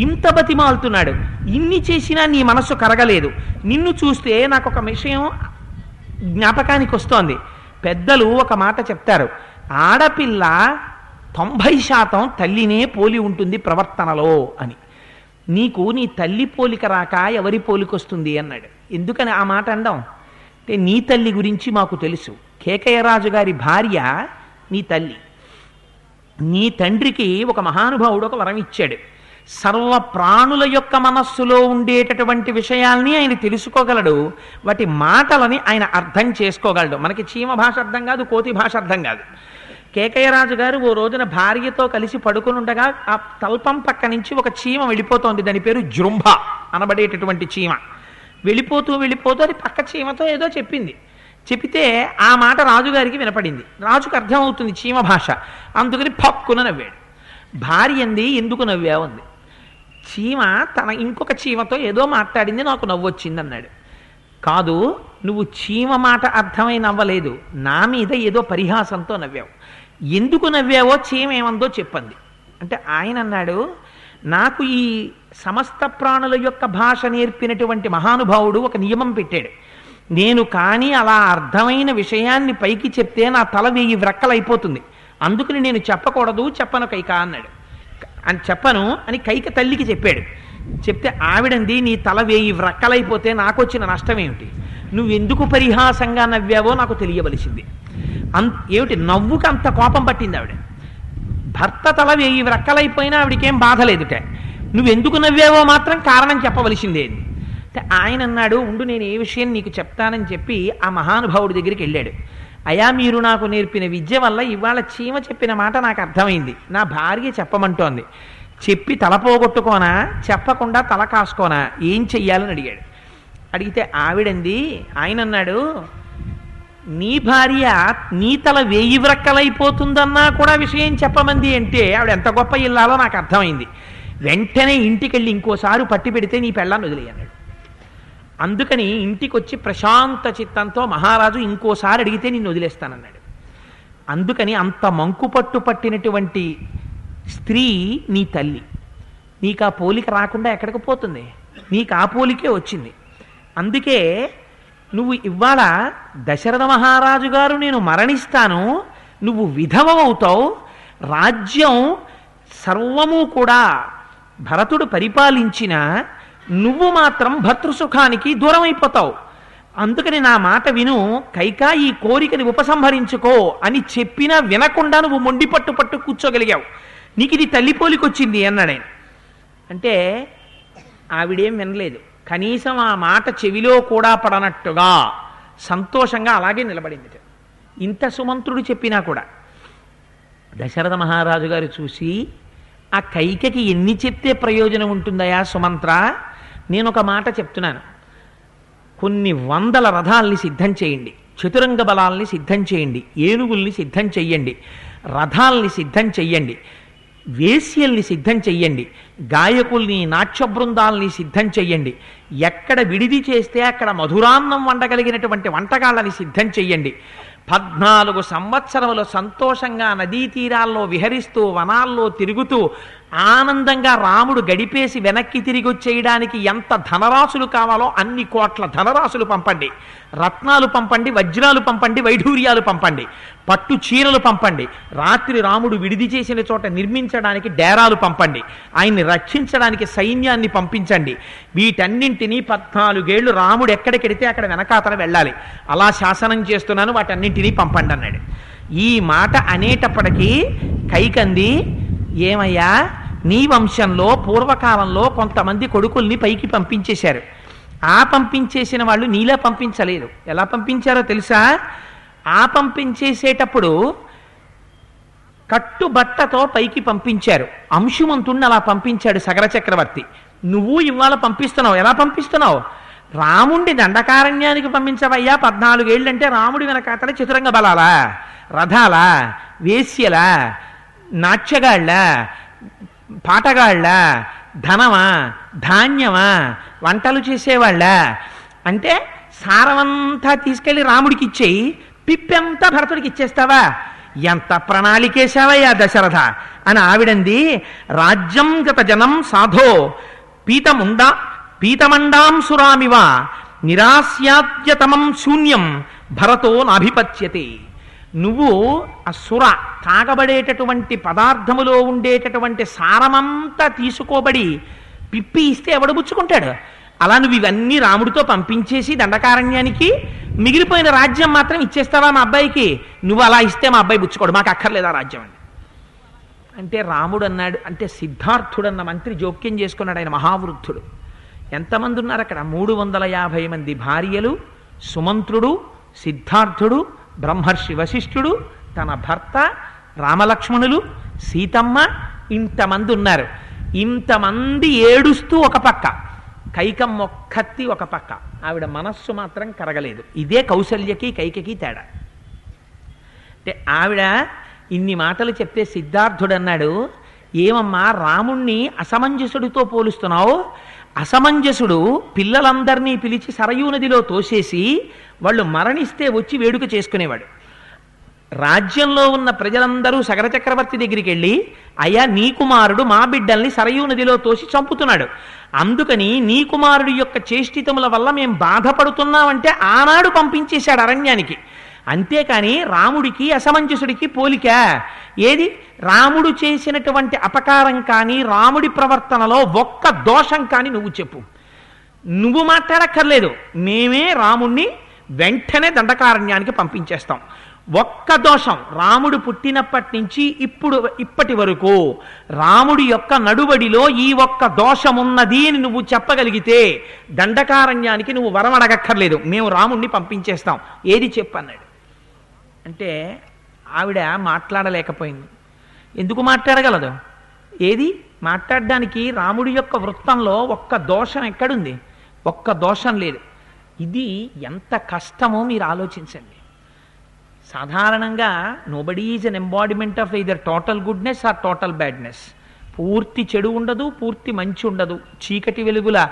ఇంత బతిమాలుతున్నాడు. ఇన్ని చేసినా నీ మనస్సు కరగలేదు. నిన్ను చూస్తే నాకు ఒక విషయం జ్ఞాపకానికి వస్తోంది. పెద్దలు ఒక మాట చెప్తారు. ఆడపిల్ల తొంభై శాతం తల్లినే పోలి ఉంటుంది ప్రవర్తనలో అని. నీకు నీ తల్లి పోలిక రాక ఎవరి పోలిక వస్తుంది అన్నాడు. ఎందుకని ఆ మాట అండం అంటే నీ తల్లి గురించి మాకు తెలుసు. కేకయ్యరాజు గారి భార్య నీ తల్లి. నీ తండ్రికి ఒక మహానుభావుడు ఒక వరం ఇచ్చాడు. సర్వ ప్రాణుల యొక్క మనస్సులో ఉండేటటువంటి విషయాల్ని ఆయన తెలుసుకోగలడు. వాటి మాటలని ఆయన అర్థం చేసుకోగలడు. మనకి చీమ భాష అర్థం కాదు కోతి భాష అర్థం కాదు. కేకయ్యరాజు గారు ఓ రోజున భార్యతో కలిసి పడుకుని ఉండగా ఆ తల్పం పక్క నుంచి ఒక చీమ వెళ్ళిపోతోంది. దాని పేరు జృంభ అనబడేటటువంటి చీమ. వెళ్ళిపోతూ వెళ్ళిపోతూ అది పక్క చీమతో ఏదో చెప్పింది. చెబితే ఆ మాట రాజుగారికి వినపడింది. రాజుకు అర్థమవుతుంది చీమ భాష. అందుకని పక్కున నవ్వాడు. భార్య అంది ఎందుకు నవ్వావుంది చీమ తన ఇంకొక చీమతో ఏదో మాట్లాడింది నాకు నవ్వొచ్చింది అన్నాడు. కాదు నువ్వు చీమ మాట అర్థమై నవ్వలేదు. నా మీద ఏదో పరిహాసంతో నవ్వావు. ఎందుకు నవ్వావో చీమ ఏమందో చెప్పంది. అంటే ఆయన అన్నాడు నాకు ఈ సమస్త ప్రాణుల యొక్క భాష నేర్పినటువంటి మహానుభావుడు ఒక నియమం పెట్టాడు. నేను కానీ అలా అర్థమైన విషయాన్ని పైకి చెప్తే నా తల వెయ్యి వ్రక్కలైపోతుంది. అందుకని నేను చెప్పకూడదు చెప్పను కైక అన్నాడు. అని చెప్పను అని కైక తల్లికి చెప్పాడు. చెప్తే ఆవిడంది నీ తల వేయి వ్రక్కలైపోతే నాకు వచ్చిన నష్టం ఏమిటి నువ్వెందుకు పరిహాసంగా నవ్వావో నాకు తెలియవలసింది. అంత ఏమిటి నవ్వుకి అంత కోపం పట్టింది ఆవిడ. భర్త తల వేయి వ్రక్కలైపోయినా ఆవిడకేం బాధ లేదుట. నువ్వెందుకు నవ్వావో మాత్రం కారణం చెప్పవలసిందే. అంటే ఆయన అన్నాడు ఉండు నేను ఏ విషయం నీకు చెప్తానని చెప్పి ఆ మహానుభావుడి దగ్గరికి వెళ్ళాడు. అయా మీరు నాకు నేర్పిన విద్య వల్ల ఇవాళ చీమ చెప్పిన మాట నాకు అర్థమైంది. నా భార్య చెప్పమంటోంది. చెప్పి తల పోగొట్టుకోనా? చెప్పకుండా తల కాసుకోనా? ఏం చెయ్యాలని అడిగాడు. అడిగితే ఆవిడంది ఆయన అన్నాడు నీ భార్య నీ తల వేయి వ్రక్కలైపోతుందన్నా కూడా విషయం చెప్పమంది అంటే ఆవిడ ఎంత గొప్ప ఇల్లాలో నాకు అర్థమైంది. వెంటనే ఇంటికెళ్ళి ఇంకోసారి పట్టి పెడితే నీ పెళ్ళాన్ని వదిలేయన్నాడు అందుకని ఇంటికి వచ్చి ప్రశాంత చిత్తంతో మహారాజు ఇంకోసారి అడిగితే నిన్ను వదిలేస్తానన్నాడు. అందుకని అంత మంకుపట్టు పట్టినటువంటి స్త్రీ నీ తల్లి. నీకు ఆ పోలిక రాకుండా ఎక్కడికి పోతుంది? నీకు ఆ పోలికే వచ్చింది. అందుకే నువ్వు ఇవాళ దశరథ మహారాజు గారు నేను మరణిస్తాను నువ్వు విధవమవుతావు రాజ్యం సర్వము కూడా భరతుడు పరిపాలించిన నువ్వు మాత్రం భర్తృసుఖానికి దూరం అయిపోతావు అందుకని నా మాట విను కైకా ఈ కోరికని ఉపసంహరించుకో అని చెప్పినా వినకుండా నువ్వు మొండి పట్టు పట్టు కూర్చోగలిగావు. నీకు ఇది తల్లి పోలికొచ్చింది అన్నాడు అంటే ఆవిడేం వినలేదు. కనీసం ఆ మాట చెవిలో కూడా పడనట్టుగా సంతోషంగా అలాగే నిలబడింది. ఇంత సుమంత్రుడు చెప్పినా కూడా. దశరథ మహారాజు గారు చూసి ఆ కైకకి ఎన్ని చెప్తే ప్రయోజనం ఉంటుందయా సుమంత్ర? నేను ఒక మాట చెప్తున్నాను. కొన్ని వందల రథాల్ని సిద్ధం చేయండి. చతురంగ బలాల్ని సిద్ధం చేయండి. ఏనుగుల్ని సిద్ధం చెయ్యండి. రథాల్ని సిద్ధం చెయ్యండి. వేశ్యల్ని సిద్ధం చెయ్యండి. గాయకుల్ని నాట్య బృందాల్ని సిద్ధం చెయ్యండి. ఎక్కడ విడిది చేస్తే అక్కడ మధురాన్నం వండగలిగినటువంటి వంటకాళ్ళని సిద్ధం చెయ్యండి. పద్నాలుగు సంవత్సరములు సంతోషంగా నదీ తీరాల్లో విహరిస్తూ వనాల్లో తిరుగుతూ ఆనందంగా రాముడు గడిపేసి వెనక్కి తిరిగి వచ్చేయడానికి ఎంత ధనరాశులు కావాలో అన్ని కోట్ల ధనరాశులు పంపండి. రత్నాలు పంపండి వజ్రాలు పంపండి వైఢూర్యాలు పంపండి పట్టు చీరలు పంపండి రాత్రి రాముడు విడిది చేసిన చోట నిర్మించడానికి డేరాలు పంపండి ఆయన్ని రక్షించడానికి సైన్యాన్ని పంపించండి. వీటన్నింటినీ పద్నాలుగేళ్ళు రాముడు ఎక్కడికెడితే అక్కడ వెనకాతల వెళ్ళాలి. అలా శాసనం చేస్తున్నాను వాటన్నింటినీ పంపండి అన్నాడు. ఈ మాట అనేటప్పటికీ కైకంది ఏమయ్యా? నీ వంశంలో పూర్వకాలంలో కొంతమంది కొడుకుల్ని పైకి పంపించేశారు. ఆ పంపించేసిన వాళ్ళు నీలా పంపించలేదు. ఎలా పంపించారో తెలుసా? ఆ పంపించేసేటప్పుడు కట్టుబట్టతో పైకి పంపించారు. అంశుమంతుణ్ణి అలా పంపించాడు సగర చక్రవర్తి. నువ్వు ఇవాళ పంపిస్తున్నావు. ఎలా పంపిస్తున్నావు? రాముణ్ణి దండకారణ్యానికి పంపించవయ్యా. పద్నాలుగేళ్ళంటే రాముడి వెనకాతల చతురంగ బలాలా రథాలా వేశ్యలా నాట్యగాళ్ళ పాటగాళ్ళ ధనమా ధాన్యమా వంటలు చేసేవాళ్ళ. అంటే సారమంతా తీసుకెళ్ళి రాముడికి ఇచ్చేయి పిప్పెంతా భరతుడికి ఇచ్చేస్తావా ఎంత ప్రణాళికేశావయ్యా దశరథ? అని ఆవిడంది రాజ్యం గత జనం సాధో పీతముండా సురామివ నిరాస్యాద్యతమం శూన్యం భరతో నాభిపత్యతే. నువ్వు అసుర తాగబడేటటువంటి పదార్థములో ఉండేటటువంటి సారమంతా తీసుకోబడి పిప్పి ఇస్తే ఎవడు పుచ్చుకుంటాడు అలా నువ్వు ఇవన్నీ రాముడితో పంపించేసి దండకారణ్యానికి మిగిలిపోయిన రాజ్యం మాత్రం ఇచ్చేస్తావా మా అబ్బాయికి? నువ్వు అలా ఇస్తే మా అబ్బాయి పుచ్చుకోడు మాకు అక్కర్లేదా రాజ్యం అని. అంటే రాముడు అన్నాడు అంటే సిద్ధార్థుడు అన్న మంత్రి జోక్యం చేసుకున్నాడు ఆయన మహావృద్ధుడు. ఎంతమంది ఉన్నారు అక్కడ? మూడు వందల యాభై మంది భార్యలు సుమంత్రుడు సిద్ధార్థుడు బ్రహ్మర్షి వశిష్ఠుడు తన భర్త రామలక్ష్మణులు సీతమ్మ ఇంతమంది ఉన్నారు. ఇంతమంది ఏడుస్తూ ఒక పక్క. కైకమ్మ మొక్కత్తి ఒక పక్క. ఆవిడ మనస్సు మాత్రం కరగలేదు. ఇదే కౌసల్యకి కైకకి తేడా. అంటే ఆవిడ ఇన్ని మాటలు చెప్తే సిద్ధార్థుడు అన్నాడు ఏమమ్మా రాముణ్ణి అసమంజసుడితో పోలుస్తున్నావు? అసమంజసుడు పిల్లలందరినీ పిలిచి సరయూ నదిలో తోసేసి వాళ్ళు మరణిస్తే వచ్చి వేడుక చేసుకునేవాడు. రాజ్యంలో ఉన్న ప్రజలందరూ సగర చక్రవర్తి దగ్గరికి వెళ్ళి అయ్యా నీ కుమారుడు మా బిడ్డల్ని సరయూ నదిలో తోసి చంపుతున్నాడు. అందుకని నీ కుమారుడి యొక్క చేష్టితముల వల్ల మేము బాధపడుతున్నామంటే ఆనాడు పంపించేశాడు అరణ్యానికి. అంతేకాని రాముడికి అసమంజసుడికి పోలిక. ఏది? రాముడు చేసినటువంటి అపకారం కానీ రాముడి ప్రవర్తనలో ఒక్క దోషం కానీ నువ్వు చెప్పు. నువ్వు మాట్లాడక్కర్లేదు. మేమే రాముణ్ణి వెంటనే దండకారణ్యానికి పంపించేస్తాం. ఒక్క దోషం. రాముడు పుట్టినప్పటి నుంచి ఇప్పుడు ఇప్పటి వరకు రాముడి యొక్క నడువడిలో ఈ ఒక్క దోషం ఉన్నది అని నువ్వు చెప్పగలిగితే దండకారణ్యానికి నువ్వు వరం అడగక్కర్లేదు. మేము రాముణ్ణి పంపించేస్తాం. ఏది చెప్పన్నాడు అంటే ఆవిడ మాట్లాడలేకపోయింది. ఎందుకు మాట్లాడగలదు? ఏది? మాట్లాడడానికి రాముడి యొక్క వృత్తంలో ఒక్క దోషం ఎక్కడుంది? ఒక్క దోషం లేదు. ఇది ఎంత కష్టమో మీరు ఆలోచించండి. సాధారణంగా nobody is an embodiment of either total goodness or total badness పూర్తి చెడు ఉండదు పూర్తి మంచి ఉండదు. చీకటి వెలుగుల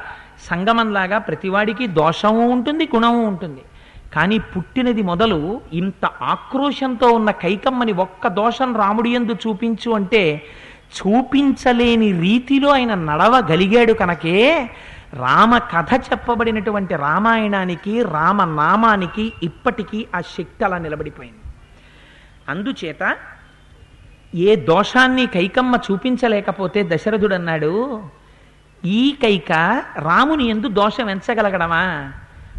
సంగమంలాగా ప్రతివాడికి దోషము ఉంటుంది గుణము ఉంటుంది. కానీ పుట్టినది మొదలు ఇంత ఆక్రోశంతో ఉన్న కైకమ్మని ఒక్క దోషం రాముడి ఎందు చూపించు అంటే చూపించలేని రీతిలో ఆయన నడవగలిగాడు కనుకే. రామ కథ చెప్పబడినటువంటి రామాయణానికి రామనామానికి ఇప్పటికీ ఆ శక్తి అలా నిలబడిపోయింది. అందుచేత ఏ దోషాన్ని కైకమ్మ చూపించలేకపోతే దశరథుడు అన్నాడు ఈ కైక రాముని ఎందు దోషం ఎంచగలగడమా?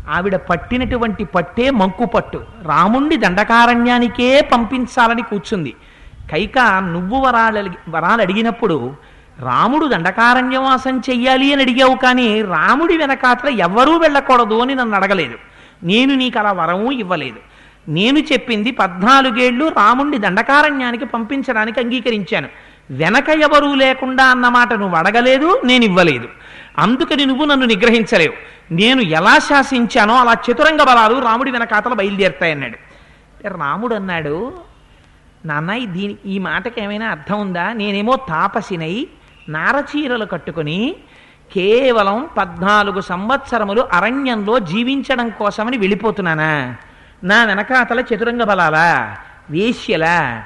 ఆవిడ పట్టినటువంటి పట్టే మంకు పట్టు. రాముణ్ణి దండకారణ్యానికే పంపించాలని కూర్చుంది. కైక నువ్వు వరాలు అడిగి- వరాలు అడిగినప్పుడు రాముడు దండకారణ్యవాసం చెయ్యాలి అని అడిగావు కానీ రాముడి వెనకాతల ఎవ్వరూ వెళ్ళకూడదు అని నన్ను అడగలేదు. నేను నీకు అలా వరము ఇవ్వలేదు. నేను చెప్పింది పద్నాలుగేళ్ళు రాముణ్ణి దండకారణ్యానికి పంపించడానికి అంగీకరించాను. వెనక ఎవరూ లేకుండా అన్నమాట నువ్వు అడగలేదు నేను ఇవ్వలేదు. అందుకని నువ్వు నన్ను నిగ్రహించలేవు. నేను ఎలా శాసించానో అలా చతురంగ బలాలు రాముడి వెనకాతల బయలుదేరుతాయన్నాడు. రాముడు అన్నాడు నాన్న ఈ దీని ఈ మాటకి ఏమైనా అర్థం ఉందా? నేనేమో తాపసినై నారచీరలు కట్టుకొని కేవలం పద్నాలుగు సంవత్సరములు అరణ్యంలో జీవించడం కోసమని వెళ్ళిపోతున్నానా? నా వెనకాతల చతురంగ బలాలా వేశ్యలా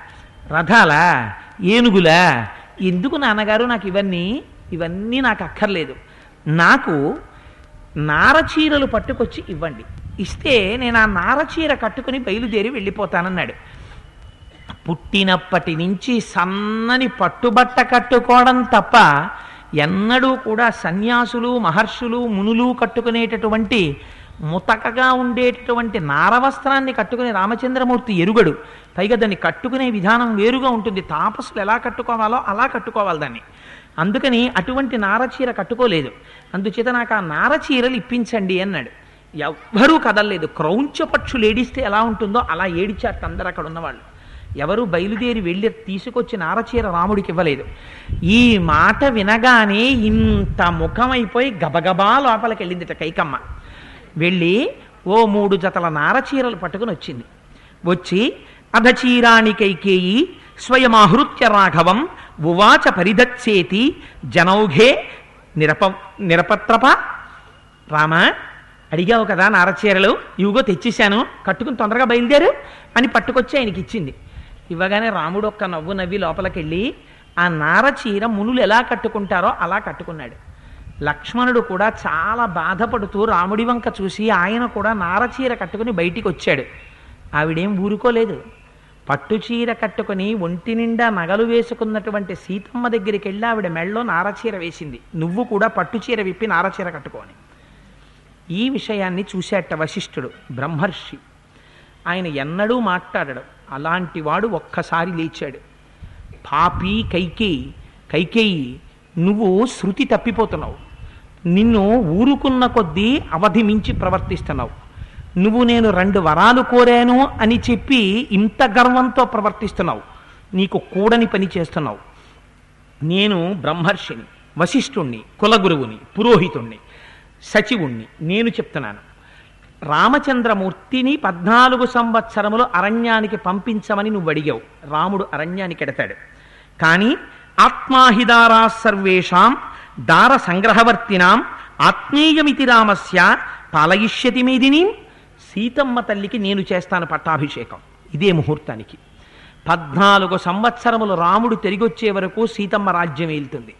రథాలా ఏనుగులా? ఎందుకు నాన్నగారు నాకు ఇవన్నీ ఇవన్నీ నాకు అక్కర్లేదు. నాకు నారచీరలు పట్టుకొచ్చి ఇవ్వండి. ఇస్తే నేను ఆ నారచీర కట్టుకుని బయలుదేరి వెళ్ళిపోతానన్నాడు. పుట్టినప్పటి నుంచి సన్నని పట్టుబట్ట కట్టుకోవడం తప్ప ఎన్నడూ కూడా సన్యాసులు మహర్షులు మునులు కట్టుకునేటటువంటి ముతకగా ఉండేటటువంటి నారవస్త్రాన్ని కట్టుకునే రామచంద్రమూర్తి ఎరుగడు. పైగా దాన్ని కట్టుకునే విధానం వేరుగా ఉంటుంది. తాపసులు ఎలా కట్టుకోవాలో అలా కట్టుకోవాలి దాన్ని. అందుకని అటువంటి నారచీర కట్టుకోలేదు. అందుచేత నాకు ఆ నారచీరలు ఇప్పించండి అన్నాడు. ఎవ్వరూ కదలలేదు. క్రౌంచపక్షులు ఏడిస్తే ఎలా ఉంటుందో అలా ఏడిచారు అందరు అక్కడ ఉన్నవాళ్ళు. ఎవరు బయలుదేరి వెళ్ళి తీసుకొచ్చి నారచీర రాముడికి ఇవ్వలేదు. ఈ మాట వినగానే ఇంత ముఖమైపోయి గబగబా లోపలికి వెళ్ళిందిట కైకమ్మ. వెళ్ళి ఓ మూడు జతల నారచీరలు పట్టుకుని వచ్చింది వచ్చి అధచీరానికైకేయి స్వయమాహృత్య రాఘవం ఉవాచ పరిధత్సేతి జనౌఘే నిరప నిరపత్రప. రామ అడిగావు కదా నారచీరలు ఇవిగో తెచ్చేశాను కట్టుకుని తొందరగా బయలుదేరు అని పట్టుకొచ్చి ఆయనకి ఇచ్చింది ఇవ్వగానే రాముడు ఒక్క నవ్వు నవ్వి లోపలికెళ్ళి ఆ నారచీర మునులు ఎలా కట్టుకుంటారో అలా కట్టుకున్నాడు. లక్ష్మణుడు కూడా చాలా బాధపడుతూ రాముడి వంక చూసి ఆయన కూడా నారచీర కట్టుకుని బయటికి వచ్చాడు ఆవిడేం ఊరుకోలేదు. పట్టు చీర కట్టుకుని ఒంటి నిండా నగలు వేసుకున్నటువంటి సీతమ్మ దగ్గరికి వెళ్ళి ఆవిడ మెళ్ళలో నారచీర వేసింది. నువ్వు కూడా పట్టు చీర విప్పి నారచీర కట్టుకోని. ఈ విషయాన్ని చూశాట వశిష్ఠుడు బ్రహ్మర్షి. ఆయన ఎన్నడూ మాట్లాడడు. అలాంటి వాడు ఒక్కసారి లేచాడు. పాపి కైకేయి కైకేయి నువ్వు శృతి తప్పిపోతున్నావు. నిన్ను ఊరుకున్న కొద్దీ అవధి మించి ప్రవర్తిస్తున్నావు. నువ్వు నేను రెండు వరాలు కోరాను అని చెప్పి ఇంత గర్వంతో ప్రవర్తిస్తున్నావు. నీకు కూడని పని చేస్తున్నావు. నేను బ్రహ్మర్షిని వశిష్ఠుణ్ణి కులగురువుని పురోహితుణ్ణి సచివుణ్ణి నేను చెప్తున్నాను. రామచంద్రమూర్తిని పద్నాలుగు సంవత్సరములు అరణ్యానికి పంపించమని నువ్వు అడిగావు. రాముడు అరణ్యానికి ఎడతాడు కానీ ఆత్మాహిదారా సర్వేషాం దార సంగ్రహవర్తినాం ఆత్మీయమితి రామస్య పాలయిష్యతి మీదిని సీతమ్మ తల్లికి నేను చేస్తాను పట్టాభిషేకం. ఇదే ముహూర్తానికి. పద్నాలుగు సంవత్సరములు రాముడు తిరిగొచ్చే వరకు సీతమ్మ రాజ్యం వెళ్తుంది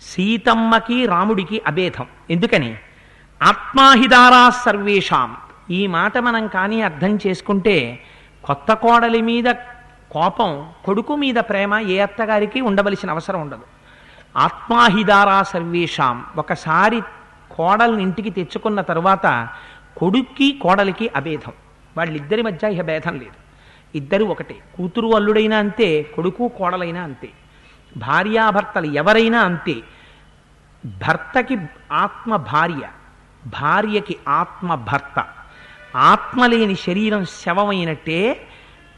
సీతమ్మకి రాముడికి అభేదం. ఎందుకని? ఆత్మాహిదారా సర్వేషాం. ఈ మాట మనం కానీ అర్థం చేసుకుంటే కొత్త కోడలి మీద కోపం కొడుకు మీద ప్రేమ ఏ అత్తగారికి ఉండవలసిన అవసరం ఉండదు. ఆత్మాహిదారా సర్వేషాం. ఒకసారి కోడల్ని ఇంటికి తెచ్చుకున్న తరువాత కొడుక్కి కోడలికి అభేదం. వాళ్ళిద్దరి మధ్య ఇహ భేదం లేదు. ఇద్దరు ఒకటే. కూతురు అల్లుడైనా అంతే కొడుకు కోడలైనా అంతే. భార్యాభర్తలు ఎవరైనా అంతే. భర్తకి ఆత్మ భార్య భార్యకి ఆత్మ భర్త. ఆత్మ లేని శరీరం శవమైనట్టే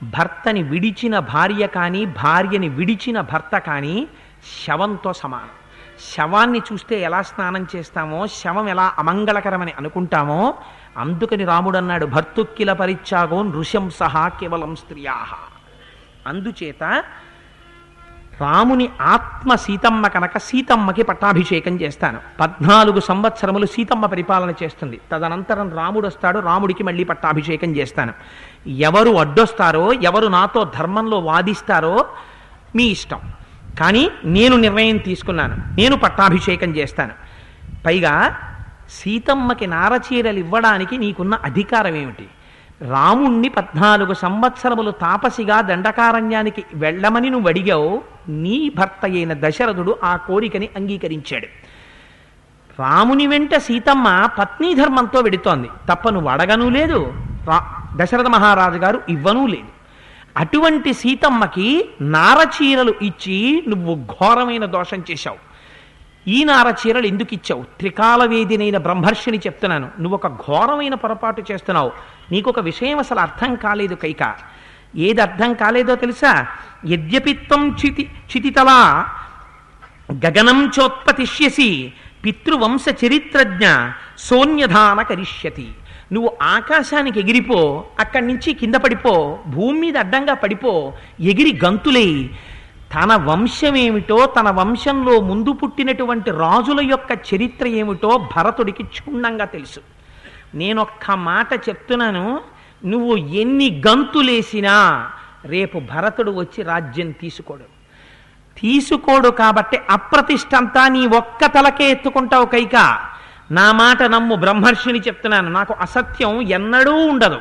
భర్తని విడిచిన భార్య కానీ భార్యని విడిచిన భర్త కానీ శవంతో సమానం. శవాన్ని చూస్తే ఎలా స్నానం చేస్తామో శవం ఎలా అమంగళకరమని అనుకుంటామో అందుకని రాముడన్నాడు భర్తుక్కిల పరిత్యాగో నృశంసహ కేవలం స్త్రియా. అందుచేత రాముని ఆత్మ సీతమ్మ కనుక సీతమ్మకి పట్టాభిషేకం చేస్తాను. పద్నాలుగు సంవత్సరములు సీతమ్మ పరిపాలన చేస్తుంది. తదనంతరం రాముడు వస్తాడు రాముడికి మళ్ళీ పట్టాభిషేకం చేస్తాను. ఎవరు అడ్డొస్తారో ఎవరు నాతో ధర్మంలో వాదిస్తారో మీ ఇష్టం. కానీ నేను నిర్ణయం తీసుకున్నాను. నేను పట్టాభిషేకం చేస్తాను. పైగా సీతమ్మకి నారచీరలు ఇవ్వడానికి నీకున్న అధికారం ఏమిటి రాముణ్ణి పద్నాలుగు సంవత్సరములు తాపసిగా దండకారణ్యానికి వెళ్ళమని నువ్వు అడిగావు నీ భర్త అయిన దశరథుడు ఆ కోరికని అంగీకరించాడు. రాముని వెంట సీతమ్మ పత్నీ ధర్మంతో వెడుతోంది. తప్ప నువ్వు అడగనూ లేదు రా దశరథ మహారాజు గారు ఇవ్వనూ లేదు. అటువంటి సీతమ్మకి నారచీరలు ఇచ్చి నువ్వు ఘోరమైన దోషం చేశావు. ఈ నారచీరలు ఎందుకు ఇచ్చావు? త్రికాల వేదినైన బ్రహ్మర్షిని చెప్తున్నాను. నువ్వు ఒక ఘోరమైన పొరపాటు చేస్తున్నావు. నీకు ఒక విషయం అసలు అర్థం కాలేదు కైక. ఏది అర్థం కాలేదో తెలుసా? యద్యపిత్వం చితి చితితలా గగనం చోత్పతిష్యసి పితృవంశ చరిత్రజ్ఞ సోన్యధాన కరిష్యతి. నువ్వు ఆకాశానికి ఎగిరిపో అక్కడి నుంచి కింద పడిపో భూమి మీద అడ్డంగా పడిపో ఎగిరి గంతులే. తన వంశం ఏమిటో తన వంశంలో ముందు పుట్టినటువంటి రాజుల యొక్క చరిత్ర ఏమిటో భరతుడికి క్షుణ్ణంగా తెలుసు. నేనొక్క మాట చెప్తున్నాను నువ్వు ఎన్ని గంతులేసినా రేపు భరతుడు వచ్చి రాజ్యం తీసుకోడు. తీసుకోడు కాబట్టి అప్రతిష్టంతా నీ ఒక్క తలకే ఎత్తుకుంటావు కైక. నా మాట నమ్ము బ్రహ్మర్షిని చెప్తున్నాను నాకు అసత్యం ఎన్నడూ ఉండదు.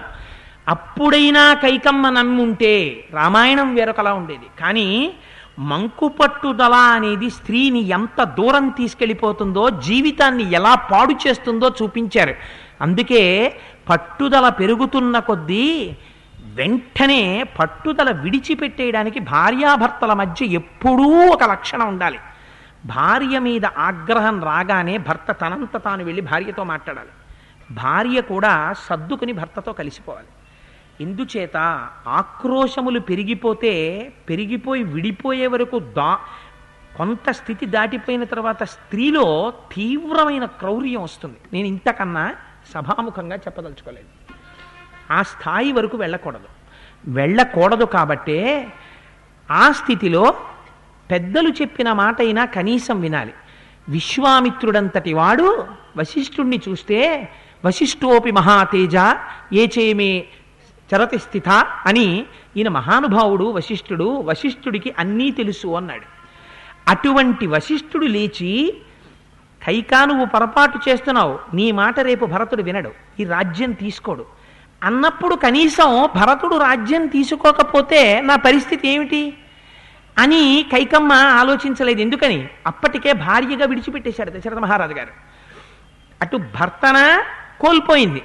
అప్పుడైనా కైకమ్మ నమ్ముంటే రామాయణం వేరొకలా ఉండేది. కానీ మంకు పట్టుదల అనేది స్త్రీని ఎంత దూరం తీసుకెళ్ళిపోతుందో జీవితాన్ని ఎలా పాడు చేస్తుందో చూపించారు. అందుకే పట్టుదల పెరుగుతున్న కొద్దీ వెంటనే పట్టుదల విడిచిపెట్టేయడానికి భార్యాభర్తల మధ్య ఎప్పుడూ ఒక లక్షణం ఉండాలి. భార్య మీద ఆగ్రహం రాగానే భర్త తనంత తాను వెళ్ళి భార్యతో మాట్లాడాలి. భార్య కూడా సర్దుకుని భర్తతో కలిసిపోవాలి. ఎందుచేత ఆక్రోశములు పెరిగిపోతే పెరిగిపోయి విడిపోయే వరకు దా కొంత స్థితి దాటిపోయిన తర్వాత స్త్రీలో తీవ్రమైన క్రౌర్యం వస్తుంది. నేను ఇంతకన్నా సభాముఖంగా చెప్పదలుచుకోలేదు. ఆ స్థాయి వరకు వెళ్ళకూడదు. వెళ్ళకూడదు కాబట్టే ఆ స్థితిలో పెద్దలు చెప్పిన మాట అయినా కనీసం వినాలి. విశ్వామిత్రుడంతటి వాడు వశిష్ఠుణ్ణి చూస్తే వశిష్ఠోపి మహాతేజ ఏ చేమే చరతి స్థిత అని ఈయన మహానుభావుడు వశిష్ఠుడు వశిష్ఠుడికి అన్నీ తెలుసు అన్నాడు. అటువంటి వశిష్ఠుడు లేచి కైకా నువ్వు పొరపాటు చేస్తున్నావు. నీ మాట రేపు భరతుడు వినడు. ఈ రాజ్యం తీసుకోడు. అన్నప్పుడు కనీసం భరతుడు రాజ్యం తీసుకోకపోతే నా పరిస్థితి ఏమిటి? అని కైకమ్మ ఆలోచించలేదు. ఎందుకని? అప్పటికే భార్యగా విడిచిపెట్టేశాడు దశరథ మహారాజు గారు. అటు భర్తన కోల్పోయింది.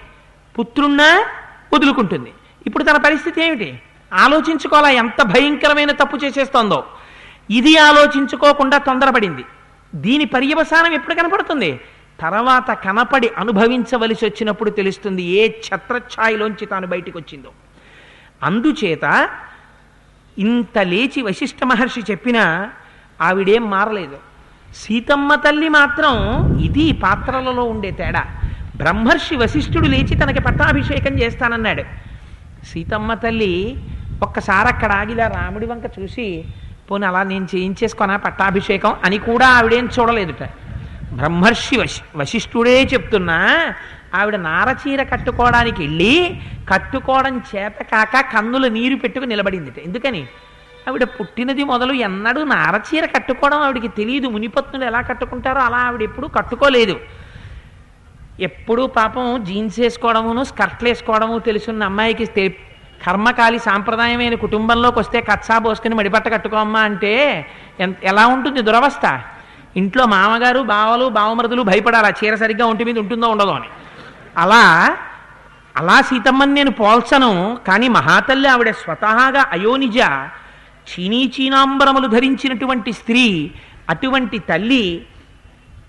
పుత్రున్నా వదులుకుంటుంది. ఇప్పుడు తన పరిస్థితి ఏమిటి? ఆలోచించుకోవాలా? ఎంత భయంకరమైన తప్పు చేసేస్తోందో. ఇది ఆలోచించుకోకుండా తొందరపడింది. దీని పర్యవసానం ఎప్పుడు కనపడుతుంది? తర్వాత కనపడి అనుభవించవలసి వచ్చినప్పుడు తెలుస్తుంది ఏ ఛత్రఛాయిలోంచి తాను బయటికి వచ్చిందో అందుచేత ఇంత లేచి వశిష్ఠ మహర్షి చెప్పినా ఆవిడేం మారలేదు. సీతమ్మ తల్లి మాత్రం ఇది పాత్రలలో ఉండే తేడా. బ్రహ్మర్షి వశిష్ఠుడు లేచి తనకి పట్టాభిషేకం చేస్తానన్నాడు. సీతమ్మ తల్లి ఒక్కసారి అక్కడ ఆగిలా రాముడి వంక చూసి పోనీ అలా నేను చేయించేసుకున్నా పట్టాభిషేకం అని కూడా ఆవిడేం చూడలేదుట. బ్రహ్మర్షి వశి వశిష్ఠుడే చెప్తున్నా ఆవిడ నారచీర కట్టుకోవడానికి వెళ్ళి కట్టుకోవడం చేత కాక కన్నుల నీరు పెట్టుకు నిలబడిందిట. ఎందుకని? ఆవిడ పుట్టినది మొదలు ఎన్నడూ నారచీర కట్టుకోవడం ఆవిడికి తెలియదు. మునిపత్నులు ఎలా కట్టుకుంటారో అలా ఆవిడ ఎప్పుడూ కట్టుకోలేదు. ఎప్పుడూ పాపం జీన్స్ వేసుకోవడమును స్కర్ట్లు వేసుకోవడము తెలుసున్న అమ్మాయికి కర్మకాలి సాంప్రదాయమైన కుటుంబంలోకి వస్తే కచ్చా పోసుకుని మడిపట్ట కట్టుకోమ్మా అంటే ఎంత ఎలా ఉంటుంది దురవస్థ? ఇంట్లో మామగారు బావలు బావమరుదులు భయపడాలి? ఆ చీర సరిగ్గా ఒంటి మీద ఉంటుందో ఉండదో అని. అలా అలా సీతమ్మని నేను పోల్చను కానీ మహాతల్లి ఆవిడ స్వతహాగా అయోనిజ చీనీ చీనాంబరములు ధరించినటువంటి స్త్రీ అటువంటి తల్లి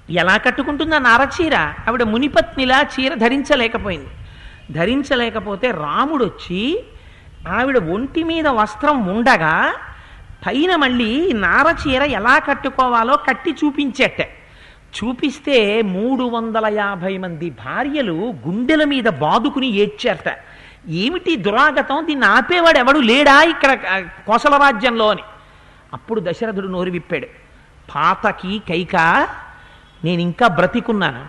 ఎలా కట్టుకుంటుందా నారచీర ఆవిడ మునిపత్నిలా చీర ధరించలేకపోయింది. ధరించలేకపోతే రాముడు వచ్చి ఆవిడ ఒంటి మీద వస్త్రం ఉండగా పైన మళ్ళీ నారచీర ఎలా కట్టుకోవాలో కట్టి చూపించేట. చూపిస్తే మూడు వందల యాభై మంది భార్యలు గుండెల మీద బాదుకుని ఏడ్చారట ఏమిటి దురాగతం? దీన్ని ఆపేవాడు ఎవడు లేడా ఇక్కడ కోసల రాజ్యంలో అని. అప్పుడు దశరథుడు నోరు విప్పాడు. పాతకి కైక నేను ఇంకా బ్రతికున్నాను.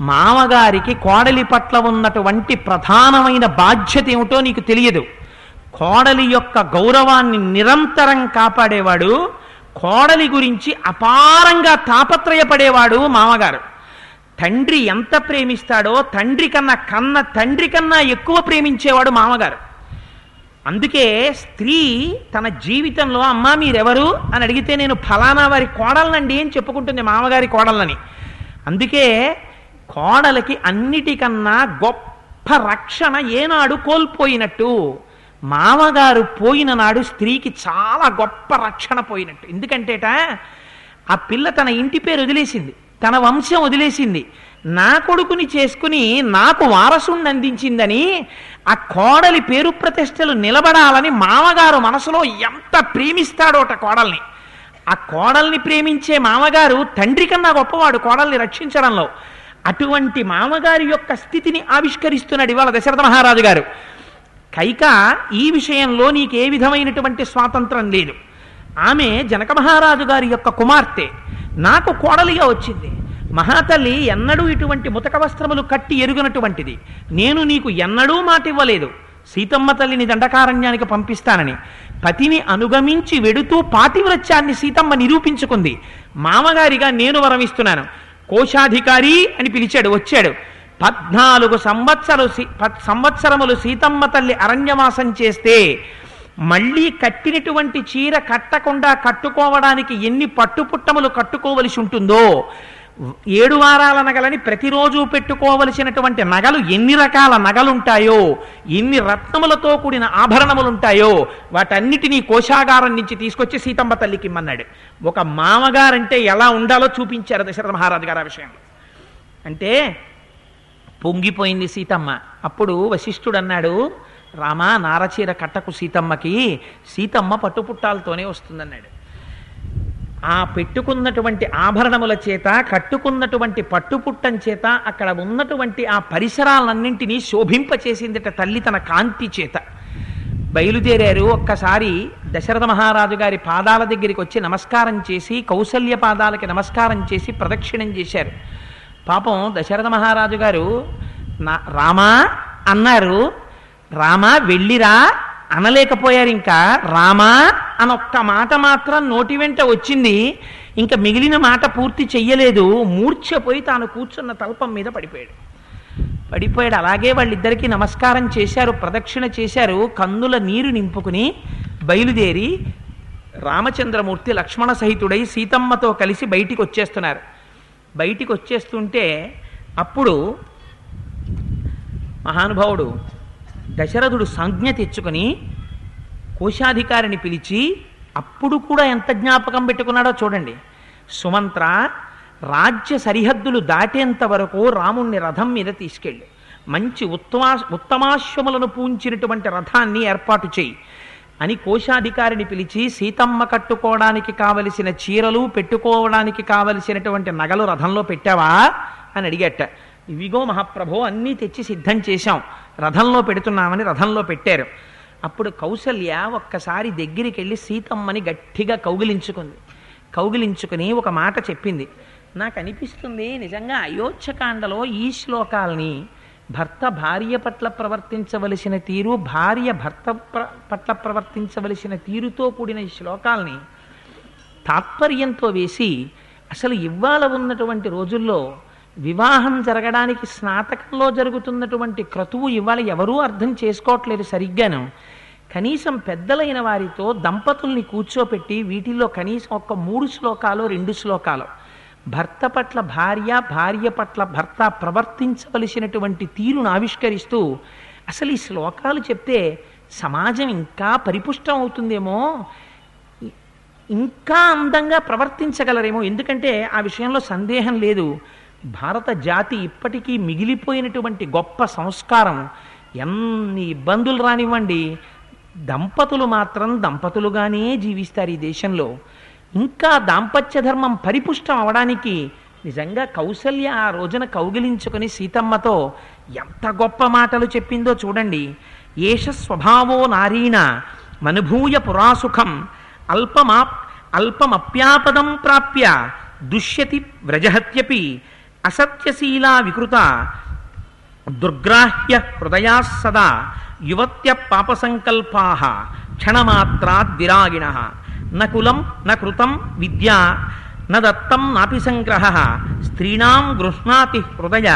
మామగారికి కోడలి పట్ల ఉన్నటువంటి ప్రధానమైన బాధ్యత ఏమిటో నీకు తెలియదు. కోడలి యొక్క గౌరవాన్ని నిరంతరం కాపాడేవాడు కోడలి గురించి అపారంగా తాపత్రయపడేవాడు మామగారు. తండ్రి ఎంత ప్రేమిస్తాడో తండ్రి కన్నా కన్న తండ్రి కన్నా ఎక్కువ ప్రేమించేవాడు మామగారు. అందుకే స్త్రీ తన జీవితంలో అమ్మ మీరెవరు? అని అడిగితే నేను ఫలానా వారి కోడలనండి అని చెప్పుకుంటుంది మామగారి కోడలని అందుకే కోడలకి అన్నిటికన్నా గొప్ప రక్షణ ఏనాడు కోల్పోయినట్టు. మామగారు పోయిన నాడు స్త్రీకి చాలా గొప్ప రక్షణ పోయినట్టు. ఎందుకంటేట ఆ పిల్ల తన ఇంటి పేరు వదిలేసింది. తన వంశం వదిలేసింది. నా కొడుకుని చేసుకుని నాకు వారసుణ్ణి అందించిందని ఆ కోడలి పేరు ప్రతిష్టలు నిలబడాలని మామగారు మనసులో ఎంత ప్రేమిస్తాడోట కోడల్ని. ఆ కోడల్ని ప్రేమించే మామగారు తండ్రి కన్నా గొప్పవాడు కోడల్ని రక్షించడంలో. అటువంటి మామగారి యొక్క స్థితిని ఆవిష్కరిస్తున్నాడు ఇవాళ దశరథ మహారాజు గారు. కైక ఈ విషయంలో నీకు ఏ విధమైనటువంటి స్వాతంత్రం లేదు. ఆమె జనక మహారాజు గారి యొక్క కుమార్తె. నాకు కోడలిగా వచ్చింది. మహాతల్లి ఎన్నడూ ఇటువంటి ముతక వస్త్రములు కట్టి ఎరుగనటువంటిది. నేను నీకు ఎన్నడూ మాట ఇవ్వలేదు సీతమ్మ తల్లిని దండకారణ్యానికి పంపిస్తానని. పతిని అనుగమించి వెడుతూ పాతివ్రత్యాన్ని సీతమ్మ నిరూపించుకుంది. మామగారిగా నేను వరమిస్తున్నాను. కోశాధికారి అని పిలిచాడు వచ్చాడు. పద్నాలుగు సంవత్సరాలు సీ- సంవత్సరములు సీతమ్మ తల్లి అరణ్యవాసం చేస్తే మళ్ళీ కట్టినటువంటి చీర కట్టకుండా కట్టుకోవడానికి ఎన్ని పట్టుపుట్టములు కట్టుకోవలసి ఉంటుందో ఏడు వారాల నగలని ప్రతిరోజు పెట్టుకోవలసినటువంటి నగలు ఎన్ని రకాల నగలుంటాయో ఎన్ని రత్నములతో కూడిన ఆభరణములుంటాయో వాటన్నిటినీ కోశాగారం నుంచి తీసుకొచ్చి సీతమ్మ తల్లికి ఇమ్మన్నాడు. ఒక మామగారంటే ఎలా ఉండాలో చూపించారు దశరథ మహారాజు గారు ఆ విషయంలో. అంటే పొంగిపోయింది సీతమ్మ. అప్పుడు వశిష్ఠుడు అన్నాడు రామా నారచీర కట్టకు సీతమ్మకి సీతమ్మ పట్టుపుట్టాలతోనే వస్తుందన్నాడు. ఆ పెట్టుకున్నటువంటి ఆభరణముల చేత కట్టుకున్నటువంటి పట్టుపుట్టం చేత అక్కడ ఉన్నటువంటి ఆ పరిసరాలన్నింటినీ శోభింపచేసిందిట తల్లి తన కాంతి చేత. బయలుదేరారు. ఒక్కసారి దశరథ మహారాజు గారి పాదాల దగ్గరికి వచ్చి నమస్కారం చేసి కౌసల్య పాదాలకి నమస్కారం చేసి ప్రదక్షిణం చేశారు. పాపం దశరథ మహారాజు గారు నా రామా అన్నారు. రామా వెళ్ళిరా అనలేకపోయారు ఇంకా. రామా ఒక్క మాట మాత్రం నోటి వెంట వచ్చింది. ఇంకా మిగిలిన మాట పూర్తి చెయ్యలేదు. మూర్ఛపోయి తాను కూర్చున్న తల్పం మీద పడిపోయాడు. పడిపోయాడు. అలాగే వాళ్ళిద్దరికీ నమస్కారం చేశారు ప్రదక్షిణ చేశారు. కన్నుల నీరు నింపుకుని బయలుదేరి రామచంద్రమూర్తి లక్ష్మణ సహితుడై సీతమ్మతో కలిసి బయటికి వచ్చేస్తున్నారు బయటికి వచ్చేస్తుంటే అప్పుడు మహానుభావుడు దశరథుడు సంజ్ఞ తెచ్చుకొని కోశాధికారిని పిలిచి అప్పుడు కూడా ఎంత జ్ఞాపకం పెట్టుకున్నాడో చూడండి. సుమంత్ర రాజ్య సరిహద్దులు దాటేంత వరకు రాముణ్ణి రథం మీద తీసుకెళ్ళి. మంచి ఉత్తమా ఉత్తమాశ్వములను పూంచినటువంటి రథాన్ని ఏర్పాటు చేయి అని కోశాధికారిని పిలిచి సీతమ్మ కట్టుకోవడానికి కావలసిన చీరలు పెట్టుకోవడానికి కావలసినటువంటి నగలు రథంలో పెట్టావా? అని అడిగట. ఇవిగో మహాప్రభో అన్నీ తెచ్చి సిద్ధం చేశాం. రథంలో పెడుతున్నామని రథంలో పెట్టారు. అప్పుడు కౌసల్య ఒక్కసారి దగ్గరికి వెళ్ళి సీతమ్మని గట్టిగా కౌగిలించుకుంది. కౌగిలించుకుని ఒక మాట చెప్పింది. నాకు అనిపిస్తుంది నిజంగా అయోధ్యకాండలో ఈ శ్లోకాల్ని భర్త భార్య పట్ల ప్రవర్తించవలసిన తీరు భార్య భర్త ప్ర- పట్ల ప్రవర్తించవలసిన తీరుతో కూడిన ఈ శ్లోకాల్ని తాత్పర్యంతో వేసి అసలు ఇవాళ ఉన్నటువంటి రోజుల్లో వివాహం జరగడానికి స్నాతకంలో జరుగుతున్నటువంటి క్రతువు ఇవాళ ఎవరూ అర్థం చేసుకోవట్లేదు సరిగ్గాను. కనీసం పెద్దలైన వారితో దంపతుల్ని కూర్చోపెట్టి వీటిల్లో కనీసం ఒక్క మూడు శ్లోకాలు రెండు శ్లోకాలు. భర్త పట్ల భార్య భార్య పట్ల భర్త ప్రవర్తించవలసినటువంటి తీరును ఆవిష్కరిస్తూ అసలు ఈ శ్లోకాలు చెప్తే సమాజం ఇంకా పరిపుష్టం అవుతుందేమో? ఇంకా అందంగా ప్రవర్తించగలరేమో? ఎందుకంటే ఆ విషయంలో సందేహం లేదు. భారత జాతి ఇప్పటికీ మిగిలిపోయినటువంటి గొప్ప సంస్కారం. ఎన్ని ఇబ్బందులు రానివ్వండి. దంపతులు మాత్రం దంపతులుగానే జీవిస్తారు ఈ దేశంలో. ఇంకా దాంపత్య ధర్మం పరిపుష్టం అవడానికి నిజంగా కౌసల్య ఆ రోజున కౌగిలించుకుని సీతమ్మతో ఎంత గొప్ప మాటలు చెప్పిందో చూడండి. ఏష స్వభావో నారీణ మనుభూయ పురాసుఖం అల్పమా అల్పమప్యాపదం ప్రాప్య దుష్యతి వ్రజహత్యపి అసత్యశీలా వికృత దుర్గ్రాహ్య హృదయా సదా యువత్య పాపసంకల్పా క్షణమాత్రాద్ విరాగిణ. నకులం న విద్యా న దత్తం నాపి సంగ్రహ. స్త్రీణాం గృహ్ణాతి హృదయ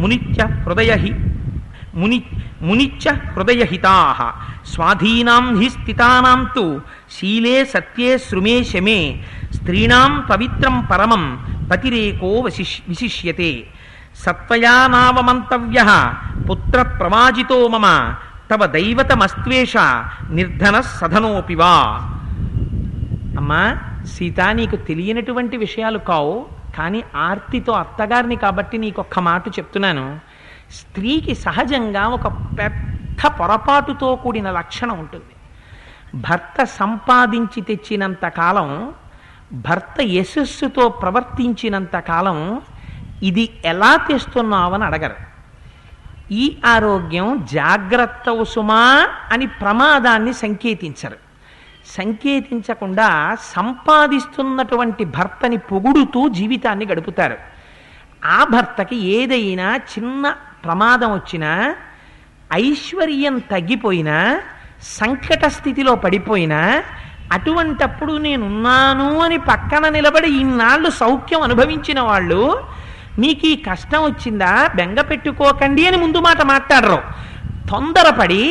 మునిత్య హృదయ హి ముని మునిచ్చ హృదయహితా స్వాధీనాం హి స్థితానాం తు శీలే సత్యే శృమే శమే. స్త్రీణాం పవిత్రం పరమం పతిరేకో వశిష్ విశిష్యతే. సత్వయానావమంతవ్య పుత్ర ప్రమాజితో మమ తవ దైవతమస్త్వేష నిర్ధన సధనోపి వా. అమ్మా సీత నీకు తెలియనటువంటి విషయాలు కావు కానీ ఆర్తితో అత్తగారిని కాబట్టి నీకు ఒక్క మాట చెప్తున్నాను. స్త్రీకి సహజంగా ఒక పెద్ద పొరపాటుతో కూడిన లక్షణం ఉంటుంది. భర్త సంపాదించి తెచ్చినంత కాలం భర్త యశస్సుతో ప్రవర్తించినంత కాలం ఇది ఎలా తెస్తున్నావని అడగరు. ఈ ఆరోగ్యం జాగ్రత్త సుమా అని ప్రమాదాన్ని సంకేతించరు. సంకేతించకుండా సంపాదిస్తున్నటువంటి భర్తని పొగుడుతూ జీవితాన్ని గడుపుతారు. ఆ భర్తకి ఏదైనా చిన్న ప్రమాదం వచ్చినా ఐశ్వర్యం తగ్గిపోయినా సంకట స్థితిలో పడిపోయినా అటువంటప్పుడు నేనున్నాను అని పక్కన నిలబడి ఇన్నాళ్ళు సౌఖ్యం అనుభవించిన వాళ్ళు మీకు ఈ కష్టం వచ్చిందా? బెంగ పెట్టుకోకండి అని ముందు మాట మాట్లాడరు. తొందరపడి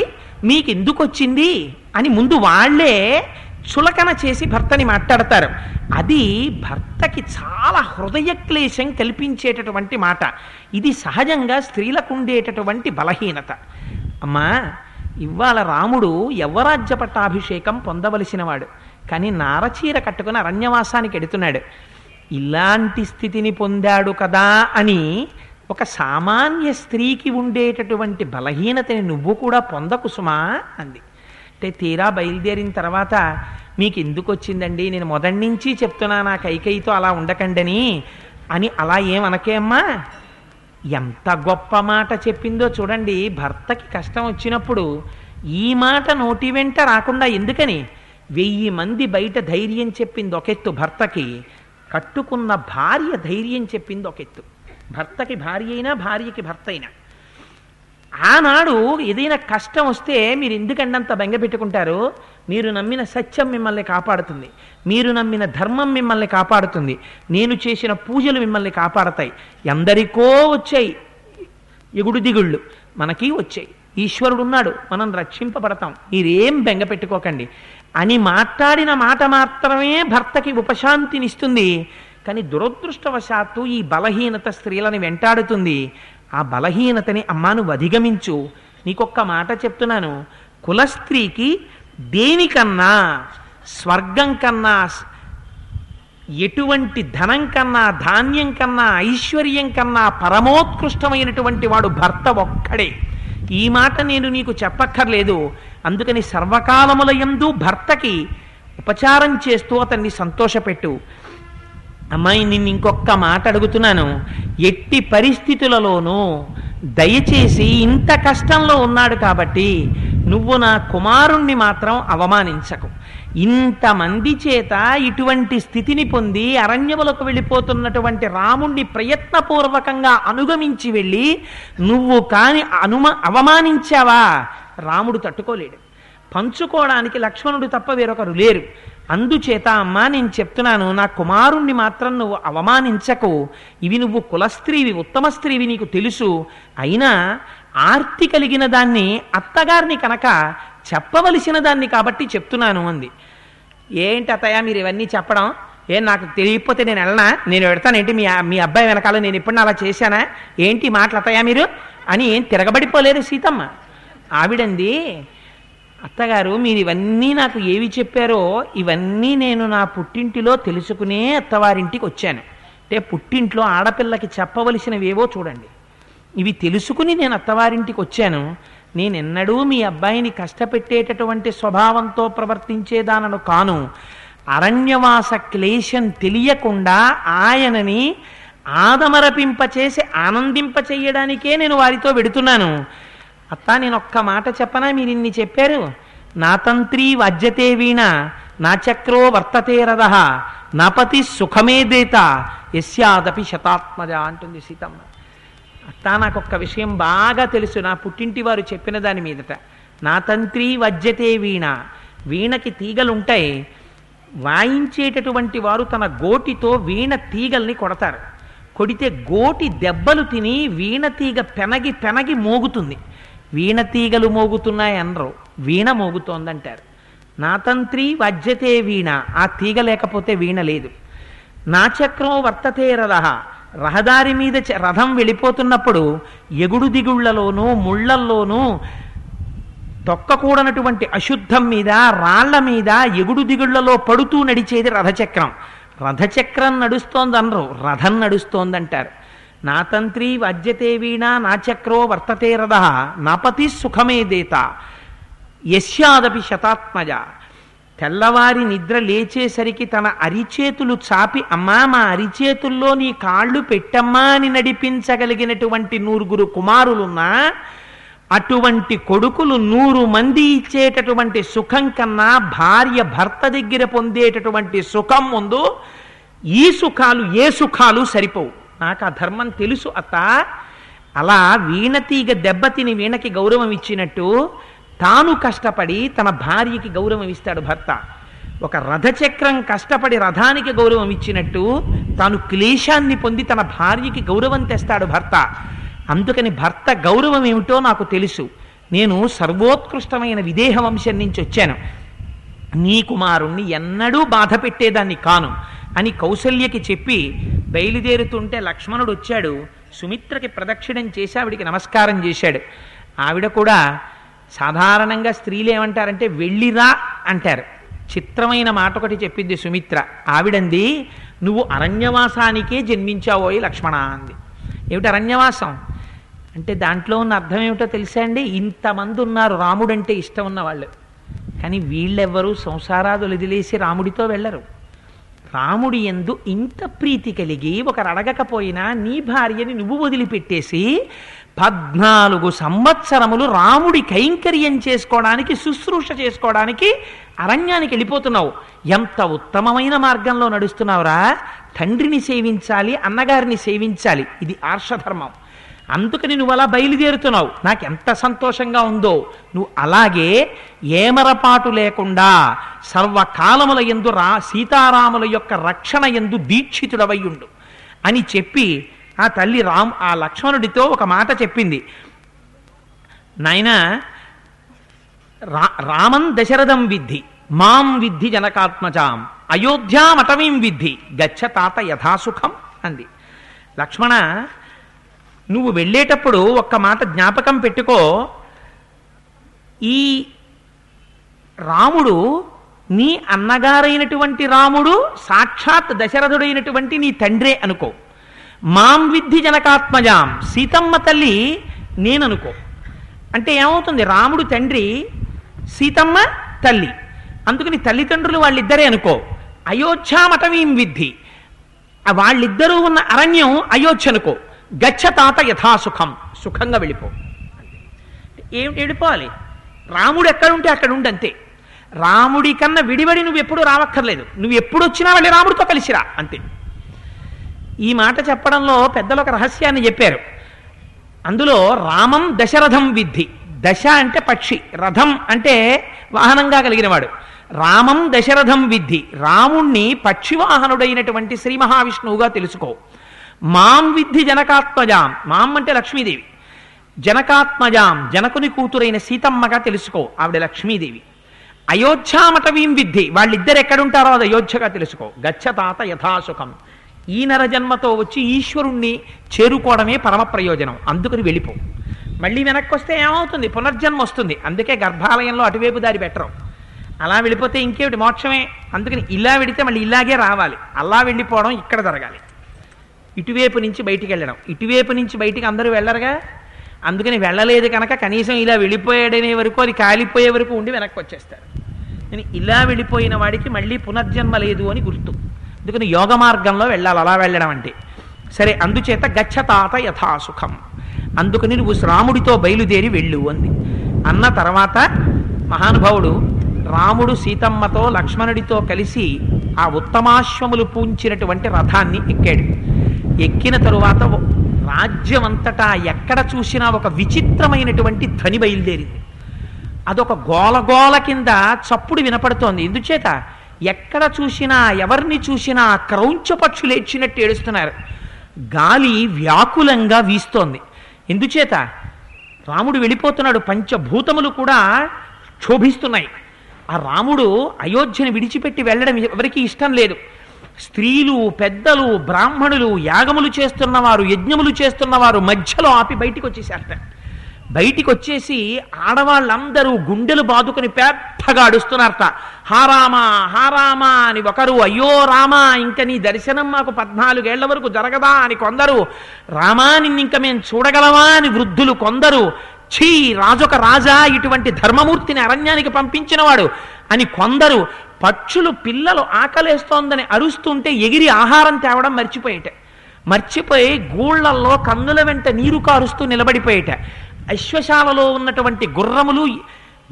మీకు ఎందుకు వచ్చింది అని ముందు వాళ్ళే చులకన చేసి భర్తని మాట్లాడతారు. అది భర్తకి చాలా హృదయ క్లేశం కల్పించేటటువంటి మాట. ఇది సహజంగా స్త్రీలకు ఉండేటటువంటి బలహీనత. అమ్మా ఇవాళ రాముడు యవ్వరాజ్య పట్టాభిషేకం పొందవలసినవాడు. కానీ నారచీర కట్టుకుని అరణ్యవాసానికి ఎడుతున్నాడు. ఇలాంటి స్థితిని పొందాడు కదా అని ఒక సామాన్య స్త్రీకి ఉండేటటువంటి బలహీనతని నువ్వు కూడా పొందకు సుమా అంది. అంటే తీరా బయలుదేరిన తర్వాత మీకు ఎందుకు వచ్చిందండి నేను మొదటి నుంచి చెప్తున్నా నా కైకైతో అలా ఉండకండని అని అలా ఏమనకేమ్మా ఎంత గొప్ప మాట చెప్పిందో చూడండి. భర్తకి కష్టం వచ్చినప్పుడు ఈ మాట నోటి వెంట రాకుండా ఎందుకని? వెయ్యి మంది బయట ధైర్యం చెప్పింది ఒకెత్తు భర్తకి కట్టుకున్న భార్య ధైర్యం చెప్పింది ఒకెత్తు భర్తకి భార్య అయినా భార్యకి భర్త అయినా. ఆనాడు ఏదైనా కష్టం వస్తే మీరు ఎందుకంటే అంత బెంగ పెట్టుకుంటారు? మీరు నమ్మిన సత్యం మిమ్మల్ని కాపాడుతుంది. మీరు నమ్మిన ధర్మం మిమ్మల్ని కాపాడుతుంది. నేను చేసిన పూజలు మిమ్మల్ని కాపాడతాయి. ఎందరికో వచ్చాయి ఎగుడు దిగుళ్ళు మనకి వచ్చాయి. ఈశ్వరుడు ఉన్నాడు మనం రక్షింపబడతాం. మీరేం బెంగ పెట్టుకోకండి. అని మాట్లాడిన మాట మాత్రమే భర్తకి ఉపశాంతినిస్తుంది. కానీ దురదృష్టవశాత్తు ఈ బలహీనత స్త్రీలను వెంటాడుతుంది. ఆ బలహీనతని అమ్మా నువ్వు అధిగమించు. నీకొక్క మాట చెప్తున్నాను. కులస్త్రీకి దేనికన్నా స్వర్గం కన్నా ఎటువంటి ధనం కన్నా ధాన్యం కన్నా ఐశ్వర్యం కన్నా పరమోత్కృష్టమైనటువంటి వాడు భర్త ఒక్కడే. ఈ మాట నేను నీకు చెప్పక్కర్లేదు. అందుకని సర్వకాలముల ఎందు భర్తకి ఉపచారం చేస్తూ అతన్ని సంతోషపెట్టు. అమ్మాయి నిన్ను ఇంకొక మాట అడుగుతున్నాను. ఎట్టి పరిస్థితులలోనూ దయచేసి ఇంత కష్టంలో ఉన్నాడు కాబట్టి నువ్వు నా కుమారుణ్ణి మాత్రం అవమానించకు. ఇంతమంది చేత ఇటువంటి స్థితిని పొంది అరణ్యములకు వెళ్ళిపోతున్నటువంటి రాముణ్ణి ప్రయత్నపూర్వకంగా అనుగమించి వెళ్ళి నువ్వు కాని అనుమ అవమానించావా? రాముడు తట్టుకోలేడు. పంచుకోవడానికి లక్ష్మణుడు తప్ప వేరొకరు లేరు. అందుచేత అమ్మా నేను చెప్తున్నాను నా కుమారుణ్ణి మాత్రం నువ్వు అవమానించకు. ఇవి నువ్వు కులస్త్రీవి ఉత్తమ స్త్రీవి నీకు తెలుసు. అయినా ఆర్తి కలిగిన దాన్ని అత్తగారిని కనుక చెప్పవలసిన దాన్ని కాబట్టి చెప్తున్నాను అంది. ఏంటి అత్తయ్య మీరు ఇవన్నీ చెప్పడం? ఏం నాకు తెలియకపోతే నేను వెళ్ళనా? నేను పెడతానేంటి మీ మీ అబ్బాయి వెనకాల నేను ఎప్పుడు అలా చేశానా? ఏంటి మాటలు అత్తయ్య మీరు? అని ఏం తిరగబడిపోలేదు సీతమ్మ. ఆవిడంది అత్తగారు మీరు ఇవన్నీ నాకు ఏవి చెప్పారో ఇవన్నీ నేను నా పుట్టింటిలో తెలుసుకునే అత్తవారింటికి వచ్చాను. అంటే పుట్టింట్లో ఆడపిల్లకి చెప్పవలసినవేవో చూడండి. ఇవి తెలుసుకుని నేను అత్తవారింటికి వచ్చాను. నేనెన్నడూ మీ అబ్బాయిని కష్టపెట్టేటటువంటి స్వభావంతో ప్రవర్తించేదానను కాను. అరణ్యవాస క్లేశం తెలియకుండా ఆయనని ఆదమరపింపచేసి ఆనందింపచేయడానికే నేను వారితో వెడుతున్నాను. అత్త నేను ఒక్క మాట చెప్పనా? మీరు ఇన్ని చెప్పారు. నా తంత్రి వజ్యతే వీణ నా చక్రో వర్తతే రథ నాపతి సుఖమే దేత యస్యాదపి శతాత్మజ అంటుంది సీతమ్మ. అత్త నాకు ఒక్క విషయం బాగా తెలుసు. నా పుట్టింటి వారు చెప్పిన దాని మీదట. నా తంత్రి వజ్యతే వీణ. వీణకి తీగలుంటాయి. వాయించేటటువంటి వారు తన గోటితో వీణ తీగల్ని కొడతారు. కొడితే గోటి దెబ్బలు తిని వీణ తీగ పెనగి పెనగి మోగుతుంది. వీణ తీగలు మోగుతున్నాయి అనరు. వీణ మోగుతోందంటారు. నా తంత్రి వీణ. ఆ తీగ లేకపోతే వీణ లేదు. నా చక్రం వర్తతే రథ. రహదారి మీద రథం వెళ్ళిపోతున్నప్పుడు ఎగుడు దిగుళ్ళలోనూ ముళ్ళల్లోనూ తొక్కకూడనటువంటి అశుద్ధం మీద రాళ్ళ మీద ఎగుడు దిగుళ్ళలో పడుతూ నడిచేది రథచక్రం. రథచక్రం నడుస్తోందనరు. రథం నడుస్తోందంటారు. నా తంత్రి వజ్యతే వీణ నా చక్రో వర్తతే రథ నాపతి సుఖమే దేత యస్యాదపి శతాత్మజ. తెల్లవారి నిద్ర లేచేసరికి తన అరిచేతులు చాపి అమ్మా మా అరిచేతుల్లో నీ కాళ్ళు పెట్టమ్మా అని నడిపించగలిగినటువంటి నూరుగురు కుమారులున్నా అటువంటి కొడుకులు నూరు మంది ఇచ్చేటటువంటి సుఖం కన్నా భార్య భర్త దగ్గర పొందేటటువంటి సుఖం ముందు ఈ సుఖాలు ఏ సుఖాలు సరిపోవు. నాకు ఆ ధర్మం తెలుసు అత్త. అలా వీణ తీగ దెబ్బతిని వీణకి గౌరవం ఇచ్చినట్టు తాను కష్టపడి తన భార్యకి గౌరవం ఇస్తాడు భర్త. ఒక రథచక్రం కష్టపడి రథానికి గౌరవం ఇచ్చినట్టు తాను క్లేశాన్ని పొంది తన భార్యకి గౌరవం తెస్తాడు భర్త. అందుకని భర్త గౌరవం ఏమిటో నాకు తెలుసు. నేను సర్వోత్కృష్టమైన విదేహ వంశం నుంచి వచ్చాను. నీ కుమారుణ్ణి ఎన్నడూ బాధ పెట్టేదాన్ని కాను. అని కౌసల్యకి చెప్పి బయలుదేరుతుంటే లక్ష్మణుడు వచ్చాడు. సుమిత్రకి ప్రదక్షిణం చేసి ఆవిడికి నమస్కారం చేశాడు. ఆవిడ కూడా సాధారణంగా స్త్రీలు ఏమంటారంటే వెళ్ళిరా అంటారు. చిత్రమైన మాట ఒకటి చెప్పింది సుమిత్ర. ఆవిడంది నువ్వు అరణ్యవాసానికే జన్మించావోయి లక్ష్మణ అంది. ఏమిటి అరణ్యవాసం? అంటే దాంట్లో ఉన్న అర్థం ఏమిటో తెలుసా అండి? ఇంతమంది ఉన్నారు రాముడంటే ఇష్టం ఉన్న వాళ్ళు కానీ వీళ్ళెవ్వరూ సంసారాదులు వదిలేసి రాముడితో వెళ్ళరు. రాముడి ఎందు ఇంత ప్రీతి కలిగి ఒకరు అడగకపోయినా నీ భార్యని నువ్వు వదిలిపెట్టేసి పద్నాలుగు సంవత్సరములు రాముడి కైంకర్యం చేసుకోవడానికి శుశ్రూష చేసుకోవడానికి అరణ్యానికి వెళ్ళిపోతున్నావు. ఎంత ఉత్తమమైన మార్గంలో నడుస్తున్నావురా. తండ్రిని సేవించాలి అన్నగారిని సేవించాలి. ఇది ఆర్షధర్మం. అందుకని నువ్వు అలా బయలుదేరుతున్నావు. నాకు ఎంత సంతోషంగా ఉందో. నువ్వు అలాగే ఏమరపాటు లేకుండా సర్వకాలముల ఎందు రా సీతారాముల యొక్క రక్షణ ఎందు దీక్షితుడవయ్యుండు అని చెప్పి ఆ తల్లి రామ్ ఆ లక్ష్మణుడితో ఒక మాట చెప్పింది. నాయన రా రామం దశరథం విద్ధి మాం విద్ధి జనకాత్మజాం అయోధ్యామటవీం విద్ధి గచ్చ తాత యథాసుఖం అంది. లక్ష్మణ నువ్వు వెళ్ళేటప్పుడు ఒక్క మాట జ్ఞాపకం పెట్టుకో. ఈ రాముడు నీ అన్నగారైనటువంటి రాముడు సాక్షాత్ దశరథుడైనటువంటి నీ తండ్రే అనుకో. మాం విద్ధి జనకాత్మజాం సీతమ్మ తల్లి నేననుకో. అంటే ఏమవుతుంది? రాముడు తండ్రి సీతమ్మ తల్లి. అందుకని తల్లిదండ్రులు వాళ్ళిద్దరే అనుకో. అయోధ్యామటవీం విద్ధి. వాళ్ళిద్దరూ ఉన్న అరణ్యం అయోధ్య అనుకో. గచ్చ తాత యథాసుఖం. సుఖంగా వెళ్ళిపో. ఏమిటి వెళ్ళిపోవాలి రాముడు ఎక్కడుంటే అక్కడ ఉండు అంతే రాముడి కన్నా విడివడి నువ్వు ఎప్పుడు రావక్కర్లేదు. నువ్వు ఎప్పుడు వచ్చినా వెళ్ళి రాముడితో కలిసిరా అంతే. ఈ మాట చెప్పడంలో పెద్దలు ఒక రహస్యాన్ని చెప్పారు. అందులో రామం దశరథం విద్ధి. దశ అంటే పక్షి. రథం అంటే వాహనంగా కలిగినవాడు. రామం దశరథం విద్ధి. రాముణ్ణి పక్షివాహనుడైనటువంటి శ్రీ మహావిష్ణువుగా తెలుసుకో. మాం విద్ధి జనకాత్మజాం. మాం అంటే లక్ష్మీదేవి. జనకాత్మజాం జనకుని కూతురైన సీతమ్మగా తెలుసుకో ఆవిడ లక్ష్మీదేవి. అయోధ్యామటవీం విద్ధి వాళ్ళిద్దరు ఎక్కడుంటారో అది అయోధ్యగా తెలుసుకో. గచ్చతాత యథాసుఖం ఈ నర జన్మతో వచ్చి ఈశ్వరుణ్ణి చేరుకోవడమే పరమ ప్రయోజనం. అందుకని వెళ్ళిపో. మళ్ళీ వెనక్కి వస్తే ఏమవుతుంది? పునర్జన్మ వస్తుంది. అందుకే గర్భాలయంలో అటువైపు దారి పెట్టరు. అలా వెళ్ళిపోతే ఇంకేమిటి? మోక్షమే. అందుకని ఇలా వెడితే మళ్ళీ ఇలాగే రావాలి. అలా వెళ్ళిపోవడం ఇక్కడ జరగాలి. ఇటువైపు నుంచి బయటికి వెళ్ళడం. ఇటువైపు నుంచి బయటికి అందరూ వెళ్ళరుగా? అందుకని వెళ్ళలేదు కనుక కనీసం ఇలా వెళ్ళిపోయాడనే వరకు అది కాలిపోయే వరకు ఉండి వెనక్కి వచ్చేస్తారు. నేను ఇలా వెళ్ళిపోయిన వాడికి మళ్ళీ పునర్జన్మ లేదు అని గుర్తు. అందుకని యోగ మార్గంలో వెళ్ళాలి అలా వెళ్ళడం అంటే. సరే అందుచేత గచ్చతాత యథాసుఖం. అందుకని నువ్వు రాముడితో బయలుదేరి వెళ్ళు అంది. అన్న తర్వాత మహానుభావుడు రాముడు సీతమ్మతో లక్ష్మణుడితో కలిసి ఆ ఉత్తమాశ్వములు పూంచినటువంటి రథాన్ని ఎక్కాడు. ఎక్కిన తరువాత రాజ్యమంతటా ఎక్కడ చూసినా ఒక విచిత్రమైనటువంటి ధ్వని బయలుదేరింది. అదొక గోలగోల కింద చప్పుడు వినపడుతోంది. ఎందుచేత? ఎక్కడ చూసినా ఎవరిని చూసినా క్రౌంచ పక్షులు ఏడ్చినట్టు ఏడుస్తున్నారు. గాలి వ్యాకులంగా వీస్తోంది. ఎందుచేత? రాముడు వెళ్ళిపోతున్నాడు. పంచభూతములు కూడా క్షోభిస్తున్నాయి. ఆ రాముడు అయోధ్యను విడిచిపెట్టి వెళ్ళడం ఎవరికి ఇష్టం లేదు. స్త్రీలు పెద్దలు బ్రాహ్మణులు యాగములు చేస్తున్నవారు యజ్ఞములు చేస్తున్నవారు మధ్యలో ఆపి బయటికి వచ్చేసారట బయటికి వచ్చేసి ఆడవాళ్ళందరూ గుండెలు బాదుకుని పెద్దగా అడుస్తున్నారట. హారామా హారామా అని ఒకరు అయ్యో రామా ఇంక నీ దర్శనం మాకు పద్నాలుగేళ్ళ వరకు జరగదా అని కొందరు రామా నిన్నింక మేము చూడగలవా అని వృద్ధులు కొందరు ఛీ రాజొక రాజా ఇటువంటి ధర్మమూర్తిని అరణ్యానికి పంపించినవాడు అని కొందరు పక్షులు పిల్లలు ఆకలేస్తోందని అరుస్తుంటే ఎగిరి ఆహారం తేవడం మర్చిపోయేట. మర్చిపోయి గూళ్ళల్లో కన్నుల వెంట నీరు కారుస్తూ నిలబడిపోయేట. అశ్వశాలలో ఉన్నటువంటి గుర్రములు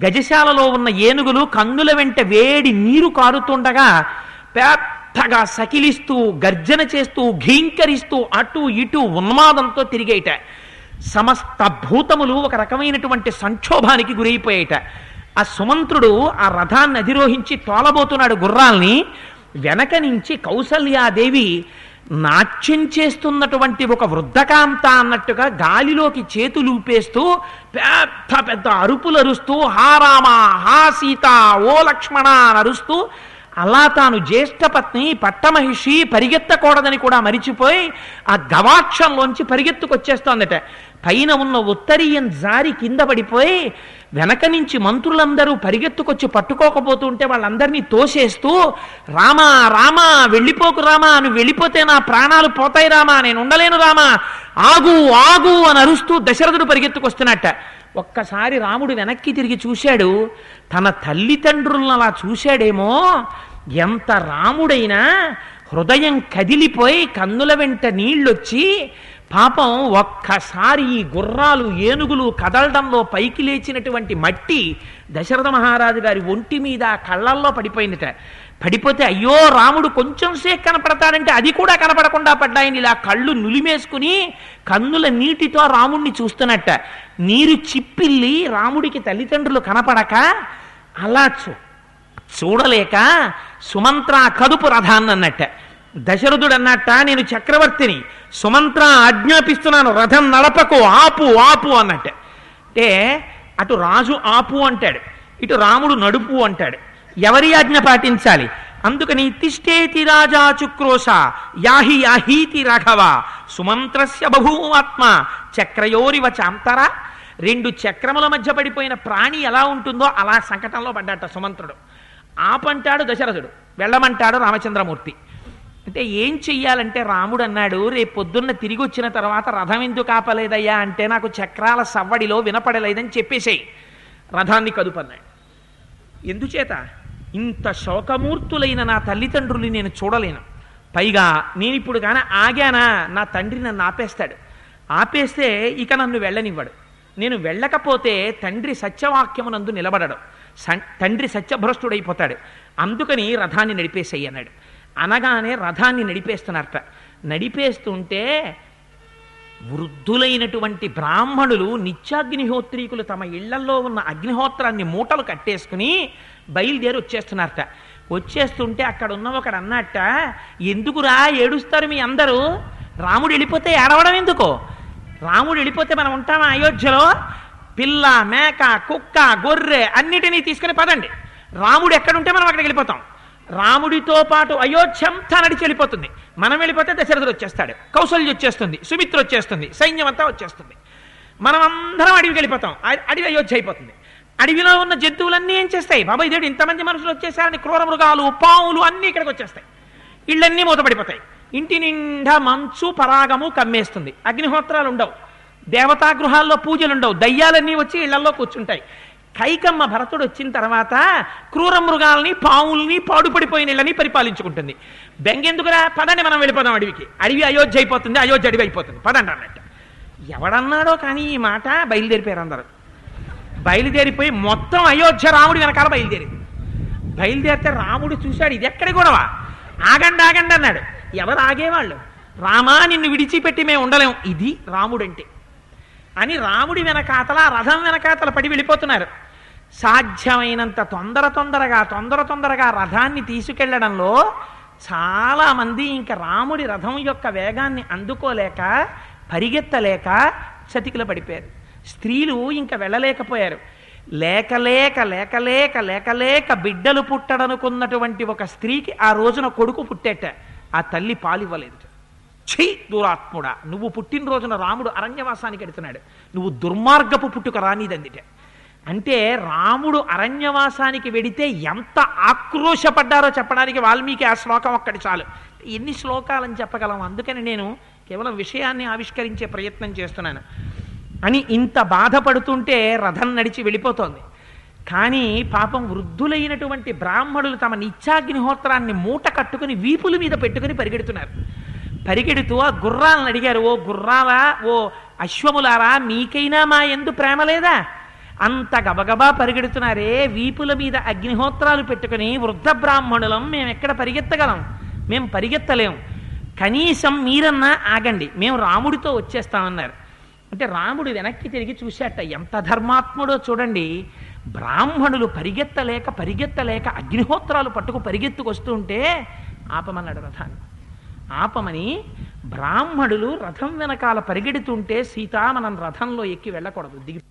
గజశాలలో ఉన్న ఏనుగులు కన్నుల వెంట వేడి నీరు కారుతుండగా పెద్దగా సకిలిస్తూ గర్జన చేస్తూ ఘీంకరిస్తూ అటు ఇటు ఉన్మాదంతో తిరిగేట. సమస్త భూతములు ఒక రకమైనటువంటి సంక్షోభానికి గురైపోయేట. ఆ సుమంత్రుడు ఆ రథాన్ని అధిరోహించి తోలబోతున్నాడు గుర్రాల్ని. వెనక నుంచి కౌసల్యాదేవి నాట్యం చేస్తున్నటువంటి ఒక వృద్ధకాంత అన్నట్టుగా గాలిలోకి చేతులుపేస్తూ పెద్ద పెద్ద అరుపులు అరుస్తూ హా రామ హా సీత ఓ లక్ష్మణ అని అరుస్తూ అలా తాను జ్యేష్ఠపత్ని పట్టమహిషి పరిగెత్తకూడదని కూడా మరిచిపోయి ఆ గవాక్షంలోంచి పరిగెత్తుకొచ్చేస్తోందట. పైన ఉన్న ఉత్తరీయం జారి కింద పడిపోయి వెనక నుంచి మంత్రులందరూ పరిగెత్తుకొచ్చి పట్టుకోకపోతుంటే వాళ్ళందరినీ తోసేస్తూ రామా రామా వెళ్ళిపోకు రామా నువ్వు వెళ్ళిపోతే నా ప్రాణాలు పోతాయి రామా నేను ఉండలేను రామా ఆగు ఆగు అని అరుస్తూ దశరథుడు పరిగెత్తుకొస్తున్నట్ట. ఒక్కసారి రాముడు వెనక్కి తిరిగి చూశాడు. తన తల్లిదండ్రులను అలా చూశాడేమో. ఎంత రాముడైనా హృదయం కదిలిపోయి కన్నుల వెంట నీళ్ళొచ్చి పాపం ఒక్కసారి ఈ గుర్రాలు ఏనుగులు కదలడంలో పైకి లేచినటువంటి మట్టి దశరథ మహారాజు గారి ఒంటి మీద కళ్ళల్లో పడిపోయిందిట. పడిపోతే అయ్యో రాముడు కొంచెం సేపు కనపడతాడంటే అది కూడా కనపడకుండా పడ్డాయని ఇలా కళ్ళు నులిమేసుకుని కన్నుల నీటితో రాముణ్ణి చూస్తున్నట్ట. నీరు చిప్పిల్లి రాముడికి తల్లిదండ్రులు కనపడక అలా చూ చూడలేక సుమంత్ర కదుపు రథాన్ని అన్నట్ట దశరథుడు అన్నట్ట నేను చక్రవర్తిని సుమంత్ర ఆజ్ఞాపిస్తున్నాను రథం నడపకు ఆపు ఆపు అన్నట్ట. అంటే అటు రాజు ఆపు అంటాడు ఇటు రాముడు నడుపు అంటాడు. ఎవరి ఆజ్ఞ పాటించాలి? అందుకని తిష్టేతి రాజా చుక్రోశ యాహి యాహీతి రాఘవ సుమంత్రస్య బభూమాత్మ చక్రయోరివ చాంతరా. రెండు చక్రముల మధ్య పడిపోయిన ప్రాణి ఎలా ఉంటుందో అలా సంకటంలో పడ్డాట సుమంత్రుడు. ఆపంటాడు దశరథుడు వెళ్ళమంటాడు రామచంద్రమూర్తి. అంటే ఏం చెయ్యాలంటే రాముడు అన్నాడు రేపు పొద్దున్న తిరిగి వచ్చిన తర్వాత రథం ఎందుకు ఆపలేదయ్యా అంటే నాకు చక్రాల సవ్వడిలో వినపడలేదని చెప్పేసేయి. రథాన్ని కదుపన్నాడు. ఎందుచేత? ఇంత శోకమూర్తులైన నా తల్లిదండ్రులు నేను చూడలేను. పైగా నేను ఇప్పుడు కానీ ఆగానా? నా తండ్రి నన్ను ఆపేస్తాడు. ఆపేస్తే ఇక నన్ను వెళ్ళనివ్వడు. నేను వెళ్ళకపోతే తండ్రి సత్యవాక్యమునందు నిలబడడు. తండ్రి సత్యభ్రష్టుడైపోతాడు. అందుకని రథాన్ని నడిపేసేయి అన్నాడు. అనగానే రథాన్ని నడిపేస్తున్నారట. నడిపేస్తుంటే వృద్ధులైనటువంటి బ్రాహ్మణులు నిత్యాగ్నిహోత్రీకులు తమ ఇళ్ళలో ఉన్న అగ్నిహోత్రాన్ని మూటలు కట్టేసుకుని బయలుదేరి వచ్చేస్తున్నారట. వచ్చేస్తుంటే అక్కడ ఉన్న ఒకడు అన్నట్ట ఎందుకురా ఏడుస్తారు మీ అందరూ? రాముడు వెళ్ళిపోతే ఏడవడం ఎందుకు? రాముడు వెళ్ళిపోతే మనం ఉంటామా అయోధ్యలో? పిల్ల మేక కుక్క గొర్రె అన్నిటినీ తీసుకుని పదండి. రాముడు ఎక్కడుంటే మనం అక్కడికి వెళ్ళిపోతాం. రాముడితో పాటు అయోధ్యంతా నడిచి వెళ్ళిపోతుంది మనం వెళ్ళిపోతే దశరథుడు వచ్చేస్తాడు. కౌశల్య వచ్చేస్తుంది. సుమిత్ర వచ్చేస్తుంది. సైన్యం అంతా వచ్చేస్తుంది. మనం అందరం అడవికి వెళ్ళిపోతాం. అడవి అయోధ్య అయిపోతుంది. అడవిలో ఉన్న జంతువులన్నీ ఏం చేస్తాయి? బాబాయ్ దేవుడు ఇంతమంది మనుషులు వచ్చేసారని క్రూర మృగాలు పావులు అన్నీ ఇక్కడికి వచ్చేస్తాయి. ఇళ్ళన్నీ మూతపడిపోతాయి. ఇంటి నిండా మంచు పరాగము కమ్మేస్తుంది. అగ్నిహోత్రాలు ఉండవు. దేవతా గృహాల్లో పూజలు ఉండవు దయ్యాలన్నీ వచ్చి ఇళ్ళలో కూర్చుంటాయి. కైకమ్మ భరతుడు వచ్చిన తర్వాత క్రూర మృగాల్ని పావుల్ని పాడుపడిపోయిన ఇళ్ళని పరిపాలించుకుంటుంది. బెంగెందుకురా? పదండి మనం వెళ్ళిపోదాం అడవికి. అడవి అయోధ్య అయిపోతుంది అయోధ్య అడవి అయిపోతుంది. పదండి అన్నట్టు. ఎవడన్నాడో కానీ ఈ మాట బయలుదేరిపోయారు అందరూ. బయలుదేరిపోయి మొత్తం అయోధ్య రాముడి వెనకాల బయలుదేరింది. బయలుదేరితే రాముడు చూశాడు ఇది ఎక్కడ గొడవ? ఆగండి ఆగండి అన్నాడు. ఎవరు ఆగేవాళ్ళు? రామా నిన్ను విడిచిపెట్టి మేము ఉండలేము ఇది రాముడంటే. అని రాముడి వెనకాతల రథం వెనకాతల పడి వెళ్ళిపోతున్నారు. సాధ్యమైనంత తొందర తొందరగా తొందర తొందరగా రథాన్ని తీసుకెళ్ళడంలో చాలా మంది ఇంకా రాముడి రథం యొక్క వేగాన్ని అందుకోలేక పరిగెత్తలేక చతికిల పడిపోయారు. స్త్రీలు ఇంకా వెళ్ళలేకపోయారు. లేకలేక లేకలేక లేకలేక బిడ్డలు పుట్టడనుకున్నటువంటి ఒక స్త్రీకి ఆ రోజున కొడుకు పుట్టేట. ఆ తల్లి పాలివ్వలేదు. చెయ్యి దురాత్ముడా. నువ్వు పుట్టినరోజున రాముడు అరణ్యవాసానికి ఎడుతున్నాడు. నువ్వు దుర్మార్గపు పుట్టుక రానిదందిట అంటే రాముడు అరణ్యవాసానికి వెడితే ఎంత ఆక్రోశపడ్డారో చెప్పడానికి వాల్మీకి ఆ శ్లోకం ఒక్కటి చాలు. ఎన్ని శ్లోకాలని చెప్పగలం. అందుకని నేను కేవలం విషయాన్ని ఆవిష్కరించే ప్రయత్నం చేస్తున్నాను. అని ఇంత బాధపడుతుంటే రథం నడిచి వెళ్ళిపోతోంది. కానీ పాపం వృద్ధులైనటువంటి బ్రాహ్మణులు తమ నిత్యాగ్నిహోత్రాన్ని మూట కట్టుకుని వీపుల మీద పెట్టుకుని పరిగెడుతున్నారు. పరిగెడుతూ ఆ గుర్రాలను అడిగారు ఓ గుర్రాలా ఓ అశ్వములారా మీకైనా మా ఎందు ప్రేమ లేదా? అంత గబగబా పరిగెడుతున్నారే వీపుల మీద అగ్నిహోత్రాలు పెట్టుకుని వృద్ధ బ్రాహ్మణులం మేము ఎక్కడ పరిగెత్తగలం? మేము పరిగెత్తలేం. కనీసం మీరన్నా ఆగండి మేము రాముడితో వచ్చేస్తామన్నారు. అంటే రాముడు వెనక్కి తిరిగి చూశాట ఎంత ధర్మాత్ముడో చూడండి. బ్రాహ్మణులు పరిగెత్తలేక పరిగెత్తలేక అగ్నిహోత్రాలు పట్టుకు పరిగెత్తుకొస్తుంటే ఆపమన్నాడు రథాన్ని ఆపమని బ్రాహ్మణులు రథం వెనకాల పరిగెడుతుంటే సీత మనం రథంలో ఎక్కి వెళ్ళకూడదు. దిగి